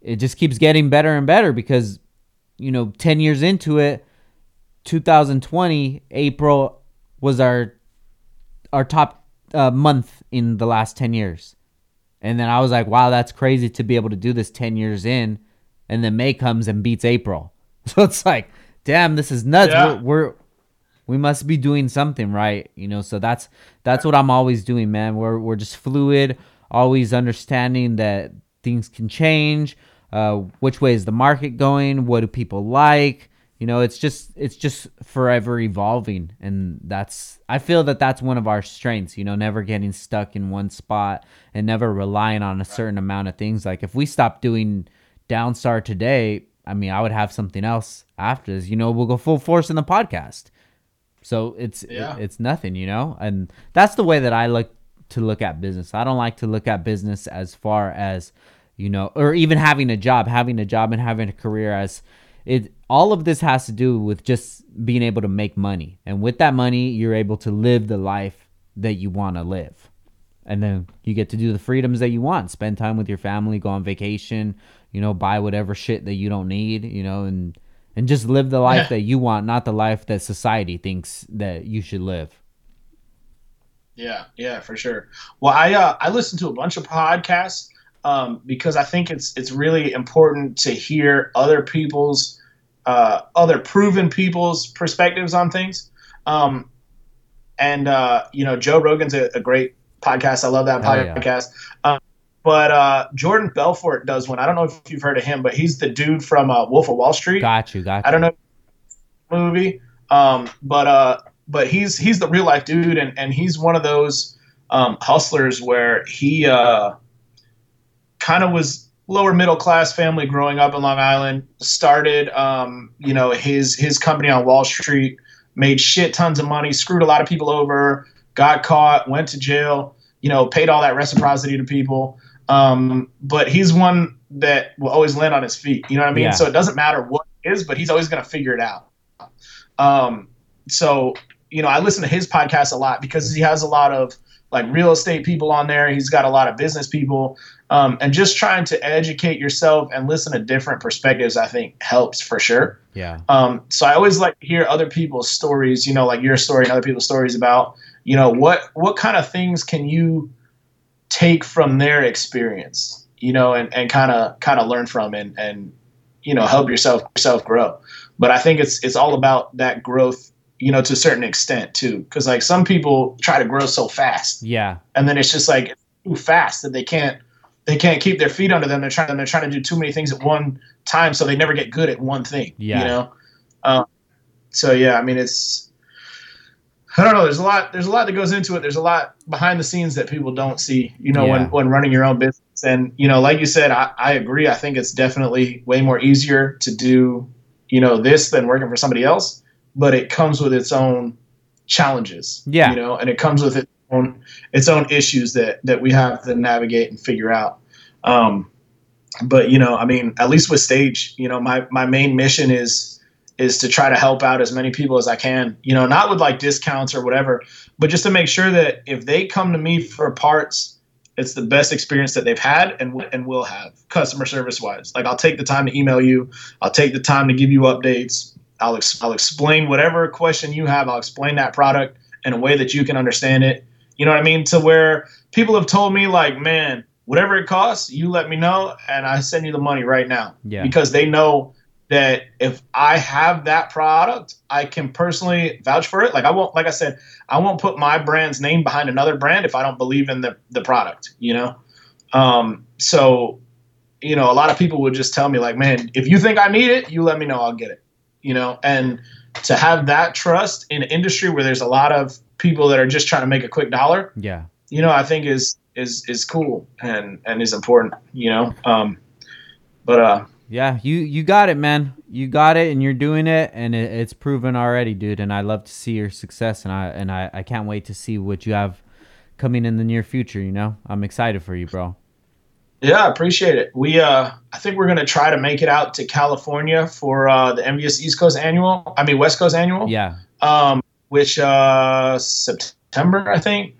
it just keeps getting better and better because, you know, ten years into it, 2020 April was our our top uh, month in the last ten years. And then I was like, wow, that's crazy to be able to do this 10 years in. And then May comes and beats April. (laughs) So it's like, damn, this is nuts. Yeah. We're, we're we must be doing something right, you know. So that's that's what I'm always doing, man. We're we're just fluid, always understanding that things can change. Uh, which way is the market going? What do people like? You know, it's just it's just forever evolving, and that's I feel that that's one of our strengths. You know, never getting stuck in one spot and never relying on a certain amount of things. Like if we stop doing Downstar today, I mean, I would have something else after this. You know, we'll go full force in the podcast. So it's yeah. it, it's nothing, you know, and that's the way that I like to look at business. I don't like to look at business as far as you know, or even having a job, having a job and having a career as it. All of this has to do with just being able to make money, and with that money, you're able to live the life that you want to live and then you get to do the freedoms that you want spend time with your family go on vacation you know, buy whatever shit that you don't need, you know, and and just live the life yeah. that you want, not the life that society thinks that you should live. Yeah, yeah, for sure. Well, I uh, I listen to a bunch of podcasts um, because I think it's it's really important to hear other people's uh, other proven people's perspectives on things. Um, and uh, you know, Joe Rogan's a, a great podcast. I love that podcast. Yeah. Um, but uh, Jordan Belfort does one. I don't know if you've heard of him, but he's the dude from uh, Wolf of Wall Street. Got you, got you. I don't know movie, um, but uh, but he's he's the real life dude, and and he's one of those um, hustlers where he uh, kind of was lower middle class family growing up in Long Island. Started um, you know his his company on Wall Street, made shit tons of money, screwed a lot of people over, got caught, went to jail. You know, paid all that reciprocity to people. Um, but he's one that will always land on his feet. You know what I mean? Yeah. So it doesn't matter what it is, but he's always going to figure it out. Um, so, you know, I listen to his podcast a lot because he has a lot of like real estate people on there. He's got a lot of business people. Um, and just trying to educate yourself and listen to different perspectives, I think helps for sure. Yeah. Um, so I always like to hear other people's stories, you know, like your story and other people's stories about, you know, what, what kind of things can you, take from their experience, you know, and, and kind of kind of learn from and and you know help yourself yourself grow. But I think it's it's all about that growth, you know, to a certain extent too, because like some people try to grow so fast, yeah, and then it's just like too fast that they can't they can't keep their feet under them. They're trying they're trying to do too many things at one time, so they never get good at one thing. Yeah, you know. Um, so yeah, I mean it's I don't know. There's a lot. There's a lot that goes into it. There's a lot behind the scenes that people don't see. You know, yeah. when when running your own business, and you know, like you said, I, I agree. I think it's definitely way more easier to do, you know, this than working for somebody else. But it comes with its own challenges. Yeah. You know, and it comes with its own its own issues that that we have to navigate and figure out. Um, but you know, I mean, at least with stage, you know, my my main mission is is to try to help out as many people as I can. You know, not with like discounts or whatever, but just to make sure that if they come to me for parts, it's the best experience that they've had and and will have customer service wise. Like I'll take the time to email you, I'll take the time to give you updates. I'll ex- I'll explain whatever question you have. I'll explain that product in a way that you can understand it. You know what I mean? To where people have told me like, man, whatever it costs, you let me know and I send you the money right now. Yeah. Because they know that if I have that product, I can personally vouch for it. Like I won't, like I said, I won't put my brand's name behind another brand if I don't believe in the the product. You know, um, so you know, a lot of people would just tell me like, man, if you think I need it, you let me know, I'll get it. You know, and to have that trust in an industry where there's a lot of people that are just trying to make a quick dollar. Yeah. You know, I think is is is cool and and is important. You know, um, but uh yeah, you you got it, man. You got it, and you're doing it, and it, it's proven already, dude. And I love to see your success, and I and I, I can't wait to see what you have coming in the near future. You know, I'm excited for you, bro. Yeah, I appreciate it. We uh, I think we're gonna try to make it out to California for uh, the Envious East Coast Annual. I mean West Coast Annual. Yeah. Um, which uh September, I think.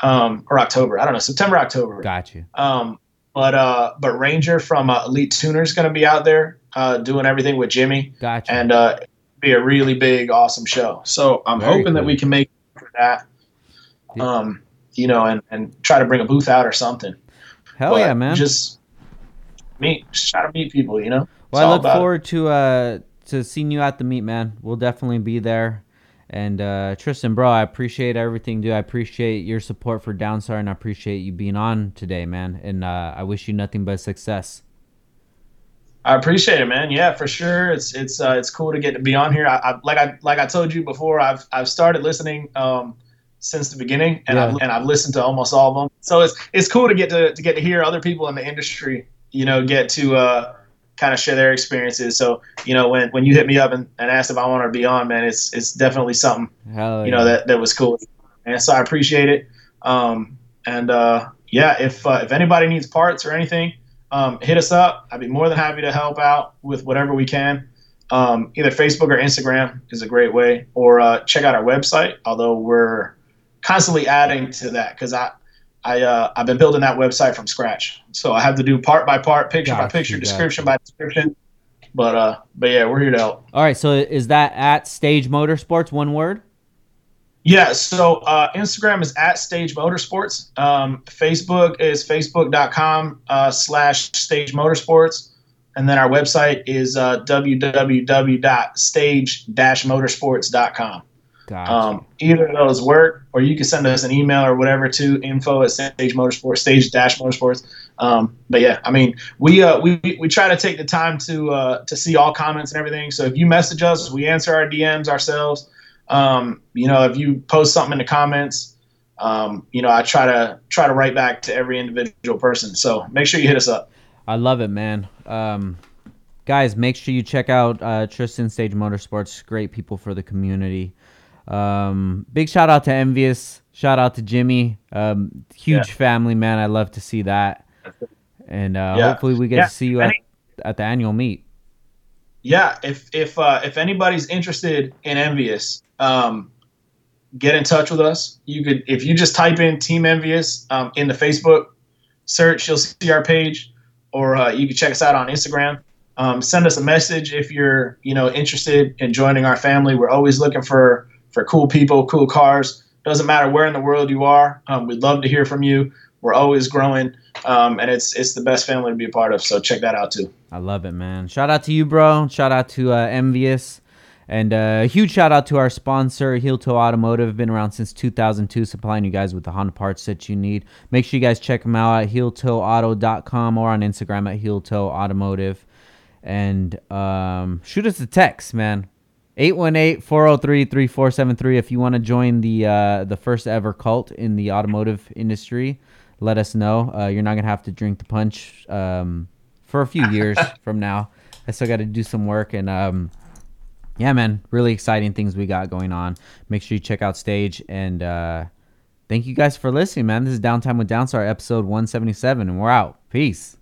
Um, or October. I don't know. September, October. Got you. Um, but uh, but Ranger from uh, Elite Tuner is going to be out there uh, doing everything with Jimmy. Gotcha. And uh, be a really big, awesome show. So I'm Very hoping cool. that we can make for that. Um, you know, and and try to bring a booth out or something. Hell but yeah, man! Just meet, just try to meet people. You know. Well, I look forward it. to uh to seeing you at the meet, man. We'll definitely be there. And uh, Tristan, bro, I appreciate everything, dude. I appreciate your support for Downstar, and I appreciate you being on today, man. And uh, I wish you nothing but success. I appreciate it, man. Yeah, for sure. It's it's uh, it's cool to get to be on here. I, I, like I like I told you before, I've I've started listening um, since the beginning, and yeah. I've and I've listened to almost all of them. So it's it's cool to get to to get to hear other people in the industry, you know, get to uh, kind of share their experiences. So you know, when when you hit me up and, and asked if I want to be on, man, it's it's definitely something Hell you know that that was cool, and so I appreciate it. Um, and uh, yeah, if uh, if anybody needs parts or anything, um, hit us up. I'd be more than happy to help out with whatever we can. Um, either Facebook or Instagram is a great way, or uh, check out our website. Although we're constantly adding to that because I I uh, I've been building that website from scratch, so I have to do part by part, picture got by picture, description by description. But uh, but yeah, we're here to help. All right, so is that at Stage Motorsports one word? Yeah, so uh, Instagram is at Stage Motorsports. Um, Facebook is facebook.com uh, slash Stage Motorsports. And then our website is uh, www.stage-motorsports.com. Gotcha. Um, either of those work, or you can send us an email or whatever to info at stage motorsports, stage dash motorsports. Um, but yeah, I mean, we, uh, we, we try to take the time to, uh, to see all comments and everything. So if you message us, we answer our DMs ourselves. Um, you know, if you post something in the comments, um, you know, I try to try to write back to every individual person. So make sure you hit us up. I love it, man. Um, guys, make sure you check out uh, Tristan Stage Motorsports. Great people for the community. Um, big shout out to Envious. Shout out to Jimmy. Um, huge yeah. family, man. I love to see that. And uh, yeah. hopefully we get yeah. to see you at, at the annual meet. Yeah, if if uh, if anybody's interested in Envious, um, get in touch with us. You could if you just type in Team Envious um, in the Facebook search, you'll see our page, or uh, you can check us out on Instagram. Um, send us a message if you're you know interested in joining our family. We're always looking for for cool people, cool cars. Doesn't matter where in the world you are. Um, we'd love to hear from you. We're always growing, um, and it's it's the best family to be a part of. So check that out too. I love it, man. Shout out to you, bro. Shout out to uh, Envious. And uh, a huge shout out to our sponsor, Heel Toe Automotive. Been around since 2002, supplying you guys with the Honda parts that you need. Make sure you guys check them out at heeltoeauto.com or on Instagram at Heel Toe Automotive. And um, shoot us a text, man. 818-403-3473. If you want to join the uh, the first ever cult in the automotive industry let us know. Uh, you're not gonna have to drink the punch um, for a few years (laughs) from now. I still got to do some work and um, yeah man really exciting things we got going on. Make sure you check out stage and uh, thank you guys for listening man. This is downtime with downstar episode 177 and we're out. Peace